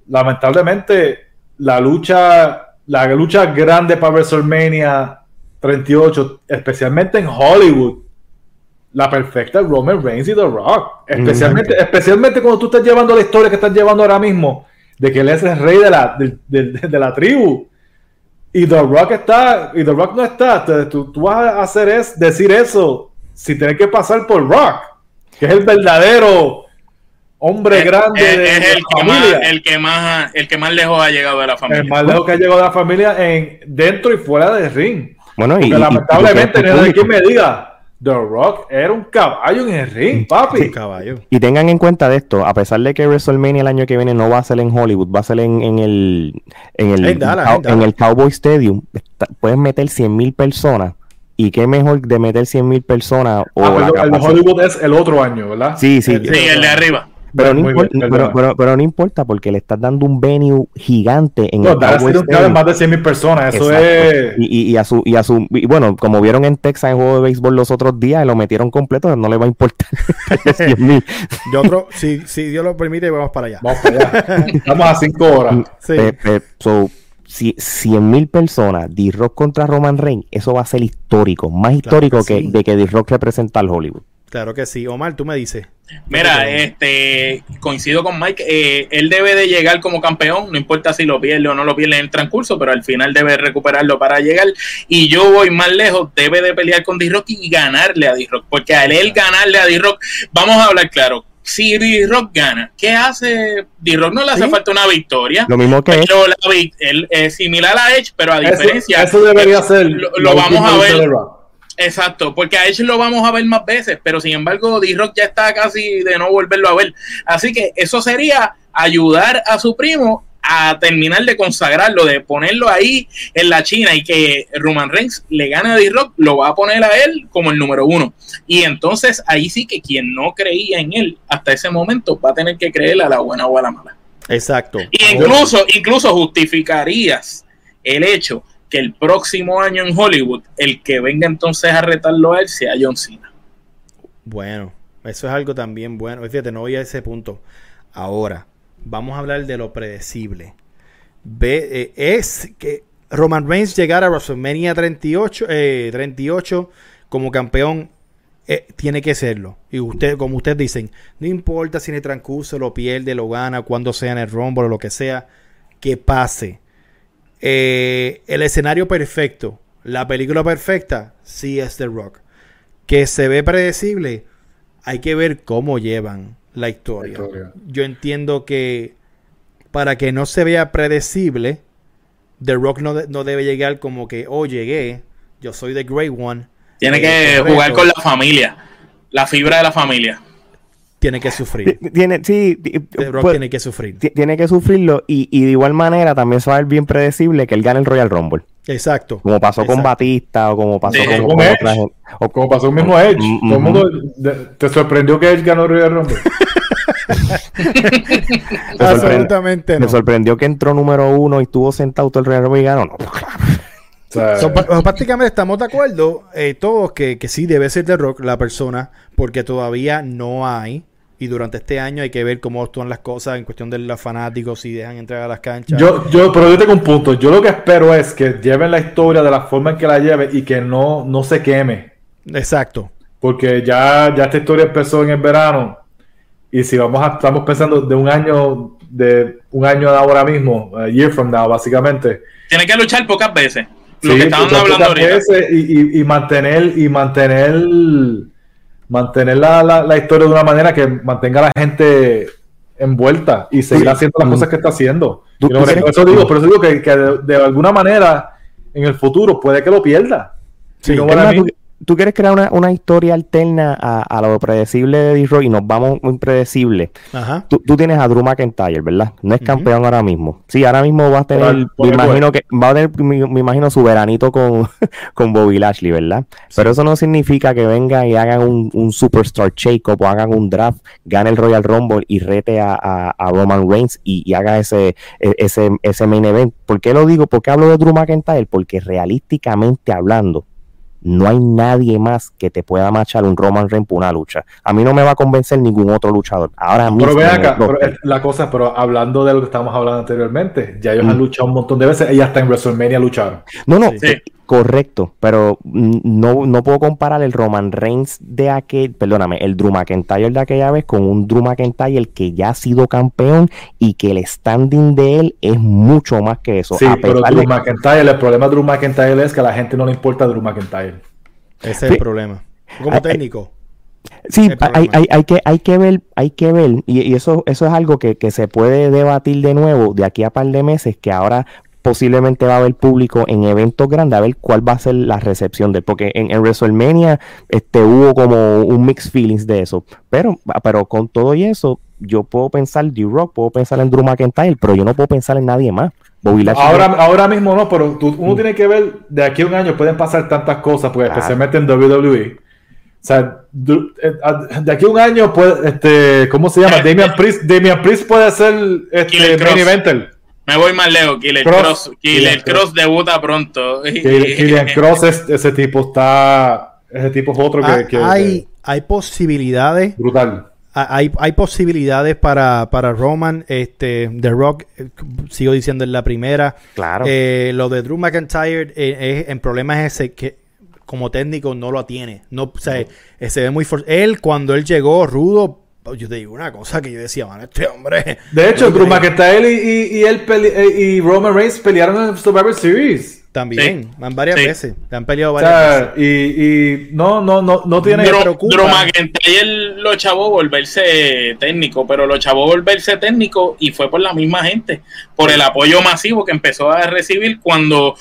lamentablemente la lucha, la lucha grande para WrestleMania 38, especialmente en Hollywood, la perfecta Roman Reigns y The Rock. Especialmente, especialmente cuando tú estás llevando la historia que estás llevando ahora mismo, de que él es el rey de la, de, de- de la tribu. Y The Rock está, y The Rock no está. Te- tú, tú vas a hacer es decir eso si tienes que pasar por Rock, que es el verdadero hombre
Es-
grande
es,
de,
es
de
el,
la
que más, el, que más, el que más lejos ha llegado de la familia.
El más lejos que ha llegado de la familia en, dentro y fuera del ring.
Bueno, y,
Porque
y-
lamentablemente,
y-
no hay quien me diga, The Rock era un caballo en el ring, papi.
Caballo.
Y tengan en cuenta de esto, a pesar de que WrestleMania el año que viene no va a ser en Hollywood, va a ser en, en el en el,
En
el Cowboy Stadium, está- puedes meter 100.000 personas. Y qué mejor de meter 100.000 personas o
Ah,
la
pero el Hollywood es el otro año, ¿verdad?
Sí, sí.
Sí, el de arriba.
Pero no, importa,
bien,
pero, pero- pero no importa porque le estás dando un venue gigante en
No,
el Stadium.
más de 100 mil personas. Eso
Exacto.
es.
Y, y- y a su, y a su, y bueno, como vieron en Texas en juego de béisbol los otros días, lo metieron completo, no le va a importar *laughs* 100.000.
Y otro, si, si Dios lo permite, vamos para allá.
Vamos para allá. *laughs* Estamos a 5 horas.
Sí.
Pe- pe- so, si, 100.000 personas, D-Rock contra Roman Reigns, eso va a ser histórico, más histórico
que
que,
sí.
de que D-Rock representa al Hollywood.
Claro que sí. Omar, tú me dices.
Mira, este coincido con Mike, eh, él debe de llegar como campeón, no importa si lo pierde o no lo pierde en el transcurso, pero al final debe recuperarlo para llegar. Y yo voy más lejos, debe de pelear con D-Rock y ganarle a D-Rock, porque al él ganarle a D-Rock, vamos a hablar claro, si D-Rock gana, ¿qué hace? D-Rock no le hace
Sí.
falta una victoria.
Lo mismo que
Pero la él es similar a Edge, pero a diferencia.
eso debería ser.
Lo,
la
lo vamos a ver. Exacto, porque a Edge lo vamos a ver más veces, pero sin embargo D-Rock ya está casi de no volverlo a ver. Así que eso sería ayudar a su primo a terminar de consagrarlo, de ponerlo ahí en la China y que Roman Reigns le gane a D-Rock, lo va a poner a él como el número uno. Y entonces ahí sí que quien no creía en él hasta ese momento va a tener que creer a la buena o a la mala.
Exacto.
Y incluso, incluso justificarías el hecho que el próximo año en Hollywood, el que venga entonces a retarlo a él sea John Cena.
Bueno, eso es algo también bueno. Fíjate, no voy a ese punto. Ahora, vamos a hablar de lo predecible. Eh, es que Roman Reigns llegar a WrestleMania 38, eh, 38 como campeón eh, tiene que serlo. Y usted, como ustedes dicen, no importa si en el transcurso lo pierde, lo gana, cuando sea en el Rumble o lo que sea, que pase. Eh, el escenario perfecto, la película perfecta, sí es The Rock. Que se ve predecible, hay que ver cómo llevan la historia.
La historia.
Yo entiendo que para que no se vea predecible, The Rock no, de- no debe llegar como que, oh, llegué, yo soy The Great One.
Tiene
Eh,
que
correcto.
jugar con la familia, la fibra de la familia.
Tiene que sufrir.
Tiene, sí,
The Rock
pues,
tiene que sufrir.
ti- tiene que sufrirlo y, y de igual manera también se va a ver bien predecible que él gane el Royal Rumble.
Exacto.
Como pasó con. Batista o como pasó con,
Con
con
Edge.
otra gente. O-
Como pasó el mismo Edge.
Mm,
Todo el
mm,
mundo de- ¿Te sorprendió que Edge ganó el Royal Rumble? *laughs*
Me
Absolutamente
Me
no.
sorprendió que entró número uno y estuvo sentado todo el Royal Rumble y ganó. No,
O sea,
So, pa- pues, prácticamente estamos de acuerdo eh, todos que, que sí debe ser The Rock la persona, porque todavía no hay. Y durante este año hay que ver cómo actúan las cosas en cuestión de los fanáticos, si dejan entrar a las canchas.
yo, yo, pero yo tengo un punto. Yo lo que espero es que lleven la historia de la forma en que la lleven y que no, no se queme.
Exacto.
Porque ya, ya esta historia empezó en el verano. Y si vamos a, estamos pensando de un año, de un año de ahora mismo, a year from now, básicamente.
Tiene que luchar pocas veces. Lo
Sí,
que estaban hablando ahorita.
veces y, y- y mantener y mantener mantener la, la- la historia de una manera que mantenga a la gente envuelta y seguir
Sí.
haciendo las
Mm.
cosas que está haciendo. Y no, por eso digo, por eso digo que, que de, de alguna manera en el futuro puede que lo pierda.
Sí,
You know
Es
what I
más,
mean?
Tú, quieres crear una, una historia alterna a, a lo predecible de D-Roy y nos vamos muy predecible.
Ajá.
Tú, tú tienes a Drew McIntyre, ¿verdad? No es campeón ahora mismo. Sí, ahora mismo va a tener, me imagino que va a tener, me, me imagino, su veranito con, *laughs* con Bobby Lashley, ¿verdad? Pero eso no significa que vengan y hagan un, un Superstar Shake-Up o hagan un draft, gane el Royal Rumble y rete a, a- a Roman Reigns y, y haga ese, e- ese, ese main event. ¿Por qué lo digo? ¿Por qué hablo de Drew McIntyre? Porque realísticamente hablando, no hay nadie más que te pueda machar un Roman Reigns por una lucha. A mí no me va a convencer ningún otro luchador. Ahora mismo.
Pero ve acá, pero, la cosa, pero hablando de lo que estábamos hablando anteriormente, ya ellos
Mm.
han luchado un montón de veces, y hasta en WrestleMania lucharon.
No, no,
Sí.
Eh, correcto, pero no, no puedo comparar el Roman Reigns de aquel, perdóname, el Drew McIntyre de aquella vez con un Drew McIntyre que ya ha sido campeón y que el standing de él es mucho más que eso.
Sí,
a
pero Drew
de-
McIntyre, el problema de Drew McIntyre es que a la gente no le importa Drew McIntyre.
Ese es el
Sí.
problema. Como
Ay,
técnico.
Sí, hay, hay, hay que, hay que ver, hay que ver, y, y eso, eso es algo que, que se puede debatir de nuevo de aquí a par de meses, que ahora posiblemente va a haber público en eventos grandes, a ver cuál va a ser la recepción de, porque en, en WrestleMania este, hubo como un mixed feelings de eso, pero, pero con todo y eso, yo puedo pensar D-Rock, puedo pensar en Drew McIntyre, pero yo no puedo pensar en nadie más. Bobby
Ahora, ahora mismo no, pero tú- uno tiene que ver, de aquí a un año pueden pasar tantas cosas, pues,
Claro.
especialmente en WWE. O sea, eh, a- de aquí a un año puede, este, ¿cómo se llama? *laughs* Damian Priest, Damian Priest puede ser este, main eventer.
Me voy más lejos. Killer
Cross.
Cross. Killer
Killer Cross.
Cross debuta pronto.
Kill- *laughs* Killian Cross, es- ese tipo está, ese tipo es otro que,
Ah,
que-
hay, hay posibilidades.
brutal.
Ah, Hay, hay posibilidades para, para Roman, este, The Rock, eh, sigo diciendo en la primera.
Claro.
Eh, lo de Drew McIntyre, eh, es- en problema es ese que como técnico no lo tiene. No, o sea, eh, se ve muy for- Él, cuando él llegó rudo, yo te digo una cosa que yo decía, mano, este hombre.
De hecho, Drew McIntyre y, y, y él pele- eh, y Roman Reigns pelearon en Survivor Series.
También, van varias
Sí.
veces. Han peleado
O
varias
sea, y, y no, no, no, no tiene.
Drew. Drew McIntyre lo chavó volverse técnico, pero lo chavó volverse técnico y fue por la misma gente, por el apoyo masivo que empezó a recibir cuando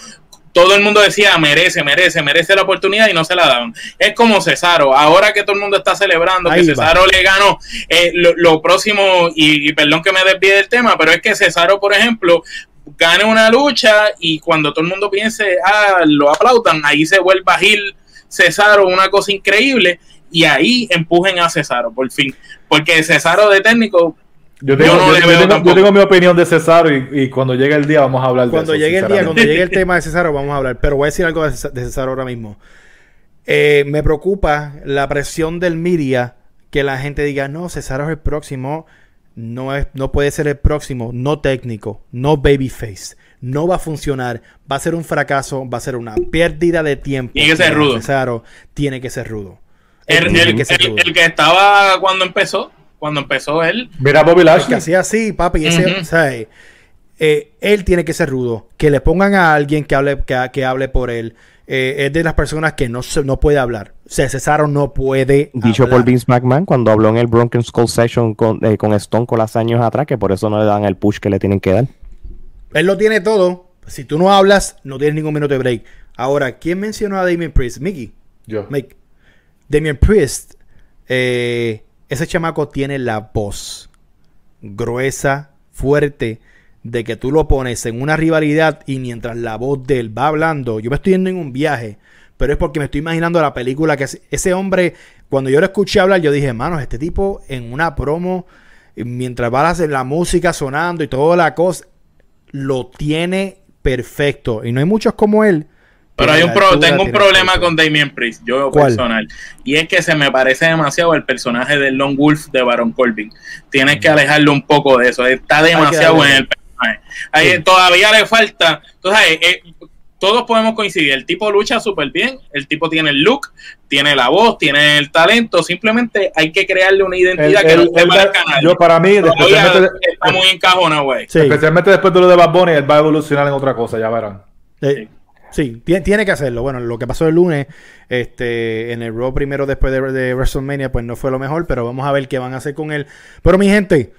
todo el mundo decía merece, merece, merece la oportunidad y no se la daban. Es como Cesaro, ahora que todo el mundo está celebrando
Ahí
que
va.
Cesaro le ganó, eh, lo, lo próximo, y, y perdón que me desvíe del tema, pero es que Cesaro, por ejemplo, gane una lucha y cuando todo el mundo piense, ah, lo aplaudan, ahí se vuelve a Gil Cesaro, una cosa increíble, y ahí empujen a Cesaro, por fin. Porque Cesaro de técnico,
Yo tengo,
Yo no
yo-
le
yo
veo
tengo-
tampoco.
yo tengo mi opinión de Cesaro y, y cuando llegue el día vamos a hablar
Cuando
de eso.
llegue el día, cuando llegue el *laughs* tema de Cesaro, vamos a hablar. Pero voy a decir algo de Cesaro, ahora mismo. Eh, me preocupa la presión del media que la gente diga, no, Cesaro es el próximo. No, es, no puede ser el próximo, no técnico, no babyface. No va a funcionar, va a ser un fracaso, va a ser una pérdida de tiempo.
Tiene que ser rudo.
Cesaro tiene que ser rudo.
el,
Él tiene
el-
que ser
el-
rudo.
el que estaba cuando empezó, cuando empezó él,
Mira Bobby
El que
Lashley.
hacía así, papi. ese- o sea, eh, eh, él tiene que ser rudo. Que le pongan a alguien que hable, que, que hable por él. Eh, es de las personas que no, se- no puede hablar. O sea, Cesaro no puede
Dicho
hablar.
por Vince McMahon cuando habló en el Broken Skull Session con, eh, con Stone Cold hace años atrás, que por eso no le dan el push que le tienen que dar.
Él lo tiene todo. Si tú no hablas, no tienes ningún minuto de break. Ahora, ¿quién mencionó a Damien Priest? Mickey.
Yo.
Mick. Damien Priest. eh, ese chamaco tiene la voz gruesa, fuerte, de que tú lo pones en una rivalidad y mientras la voz de él va hablando, yo me estoy yendo en un viaje, pero es porque me estoy imaginando la película que ese- hombre, cuando yo lo escuché hablar, yo dije, manos, este tipo en una promo, mientras va a hacer la música sonando y toda la cosa, lo tiene perfecto. Y no hay muchos como él.
Pero hay un pro-
altura,
tengo un problema con Damien Priest, yo
¿Cuál?
personal. Y es que se me parece demasiado el personaje de Lone Wolf de Baron Corbin. Tienes que alejarlo un poco de eso. Está demasiado en el personaje. Ahí
Sí.
Todavía le falta. Entonces, eh, eh, todos podemos coincidir. El tipo lucha súper bien. El tipo tiene el look, tiene la voz, tiene el talento. Simplemente hay que crearle una identidad que
él-
no se
él va-
parezca a nadie.
yo para mí, especialmente,
está muy encajona, güey.
Sí.
especialmente después de lo de Bad Bunny, él va a evolucionar en otra cosa, ya verán.
Eh, sí, ti- tiene que hacerlo. Bueno, lo que pasó el lunes, este, en el Raw primero después de, de WrestleMania, pues no fue lo mejor, pero vamos a ver qué van a hacer con él. Pero mi gente,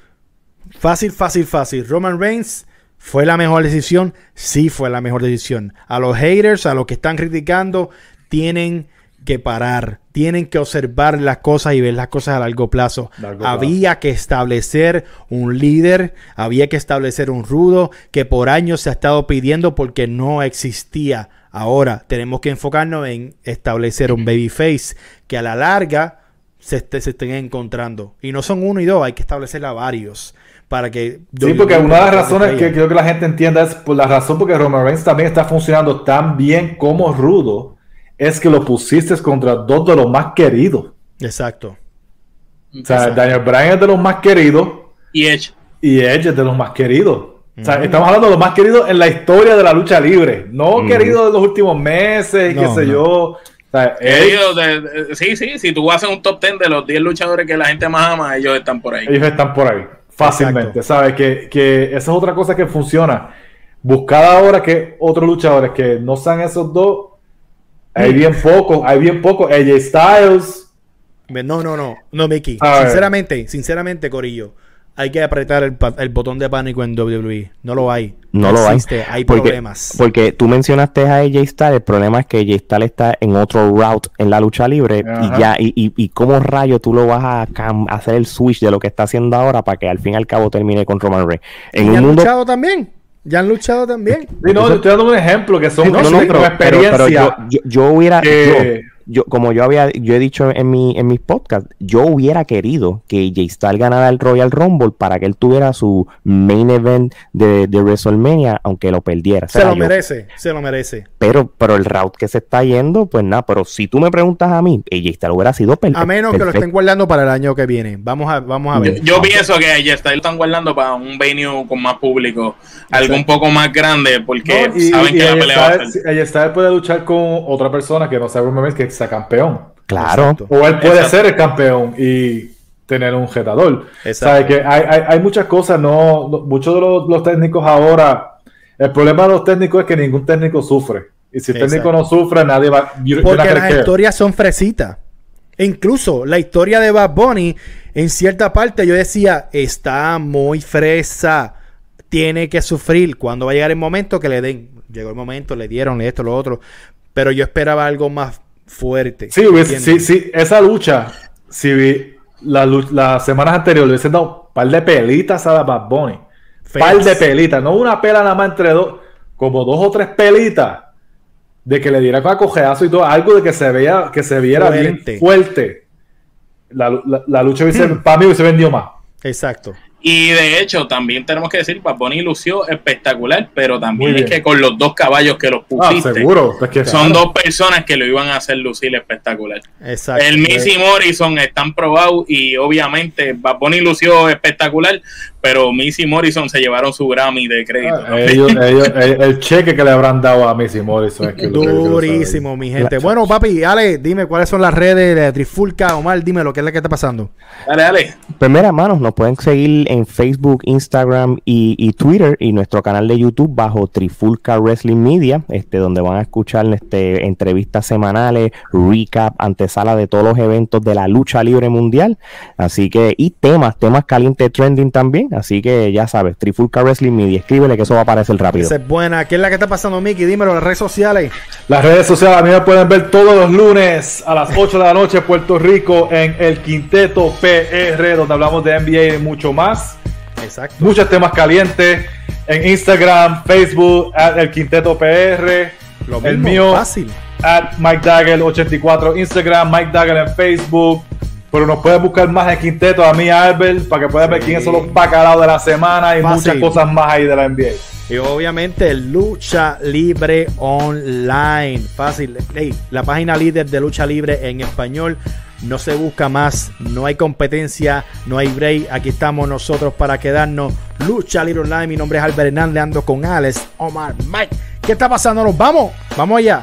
fácil, fácil, fácil. Roman Reigns fue la mejor decisión, sí fue la mejor decisión. A los haters, a los que están criticando, tienen que parar, tienen que observar las cosas y ver las cosas a largo plazo.
Largo
había que establecer un líder, había que establecer un rudo que por años se ha estado pidiendo porque no existía. Ahora tenemos que enfocarnos en establecer un babyface que a la larga se, esté- se estén encontrando. Y no son uno y dos, hay que establecer a varios para que...
Sí, porque una de las razones que quiero que la gente entienda es por la razón porque Roman Reigns también está funcionando tan bien como rudo, es que lo pusiste contra dos de los más queridos.
Exacto.
O sea, Daniel Bryan es de los más queridos
Y Edge.
y Edge es de los más queridos. O sea, estamos hablando de los más queridos en la historia de la lucha libre, no queridos de los últimos meses, y qué
No,
sé
no.
yo. O sea,
Ellos de- de- sí, sí, si tú haces un top 10 de los 10 luchadores que la gente más ama, ellos están por ahí.
ellos están por ahí fácilmente,
Exacto.
¿sabes? Que, que esa es otra cosa que funciona. Buscar ahora que otros luchadores que no sean esos dos, hay bien pocos, hay bien pocos. AJ Styles,
No, no, no. No, Mickey.
A ver.
Sinceramente, sinceramente, Corillo. Hay que apretar el, botón de pánico en WWE. No lo hay.
No lo hay.
existe, Hay
porque,
problemas.
Porque tú mencionaste a AJ Styles, el problema es que AJ Styles está en otro route en la lucha libre
Ajá.
y ya, y, y, y cómo rayo tú lo vas a cam- hacer el switch de lo que está haciendo ahora para que al fin y al cabo termine con Roman Reigns. En
¿Y
un mundo
luchado también? ¿Ya han luchado también?
Sí, no, yo estoy dando un ejemplo que son
No, no,
con
pero, pero- pero
experiencia.
yo, yo- yo hubiera,
que-
yo, yo- como yo había, yo he dicho en mi, en mis podcasts, yo hubiera querido que Jay Styles ganara el Royal Rumble para que él tuviera su main event de, de WrestleMania, aunque lo perdiera.
Se lo
yo.
merece, se lo merece.
Pero, pero el route que se está yendo, pues nada, pero si tú me preguntas a mí, AJ Styles hubiera sido per-
A menos que lo
perfecto.
estén guardando para el año que viene. Vamos a, vamos a ver.
yo pienso que ya está, están guardando para un venue con más público, algo un
Exacto.
poco más grande, porque
No, y,
saben
y
que la
AJ
pelea va a
Styles puede luchar con otra persona que no sea Roman que sea campeón.
Claro.
Exacto.
O él puede
Exacto.
ser el campeón y tener un jetador.
Exacto.
¿Sabes? Que hay, hay, hay muchas cosas, no, no- muchos de los, los técnicos ahora, el problema de los técnicos es que ningún técnico sufre. Y si el técnico no sufre, nadie va not
Porque las historias son fresitas. E incluso la historia de Bad Bunny, en cierta parte yo decía, está muy fresa. Tiene que sufrir. Cuando va a llegar el momento que le den. Llegó el momento, le dieron esto, lo otro. Pero yo esperaba algo más fuerte.
Sí, hubiese- sí,
¿entiendes?
sí, esa lucha, si la las semanas anteriores le hubiesen dado un par de pelitas a Bad Bunny.
Feas.
Par de pelitas, no una pela nada más entre dos, como dos o tres pelitas de que le diera con acogeazo y todo, algo de que se veía, que se viera
Fuerte.
bien fuerte. La, la- la lucha hubiese,
Hmm. *clears throat*
para mí hubiese vendido más.
Exacto.
Y de hecho, también tenemos que decir, Bad Bunny lució espectacular, pero también es que con los dos caballos que los
Ah,
pusiste,
seguro. Es que,
son
claro.
dos personas que lo iban a hacer lucir espectacular.
Exacto.
El Missy Morrison están probados y obviamente Bad Bunny lució espectacular, pero Missy Morrison se llevaron su Grammy de crédito.
Ah,
¿no?
ellos- *laughs* ellos- el, el cheque que le habrán dado a Missy Morrison es que.
Durísimo, mi gente. Bueno, papi, Ale, dime cuáles son las redes de Trifulca. Omar, dime lo que es lo que está pasando.
Dale, dale.
Pues mira, hermanos, nos pueden seguir en Facebook, Instagram y, y Twitter y nuestro canal de YouTube bajo Trifulca Wrestling Media, este, donde van a escuchar este, entrevistas semanales, recap, antesala de todos los eventos de la lucha libre mundial. Así que, y temas, temas calientes trending también. Así que ya sabes, Trifulca Wrestling Media, escríbele que eso va a aparecer rápido.
Esa es buena. ¿Qué es la que está pasando, Mickey? Dímelo, las redes sociales.
Las redes sociales a mí me pueden ver todos los lunes a las 8 de la noche Puerto Rico en el Quinteto PR, donde hablamos de NBA y mucho más.
Exacto.
Muchos temas calientes en Instagram, Facebook, at el Quinteto PR.
Lo
el mío,
fácil.
at Mike Dagger 84 Instagram, Mike Dagger en Facebook. Pero nos puedes buscar más en Quinteto, a mí, Albert, para que puedas ver
Sí.
quiénes son los bacalaos de la semana y
Fácil.
muchas cosas más ahí de la NBA.
Y obviamente Lucha Libre Online. Fácil. Ey, la página líder de Lucha Libre en español. No se busca más, no hay competencia, no hay break. Aquí estamos nosotros para quedarnos. Lucha Libre Online. Mi nombre es Albert Hernández, ando con Alex, Omar, Mike. ¿Qué está pasando? Nos vamos. Vamos allá.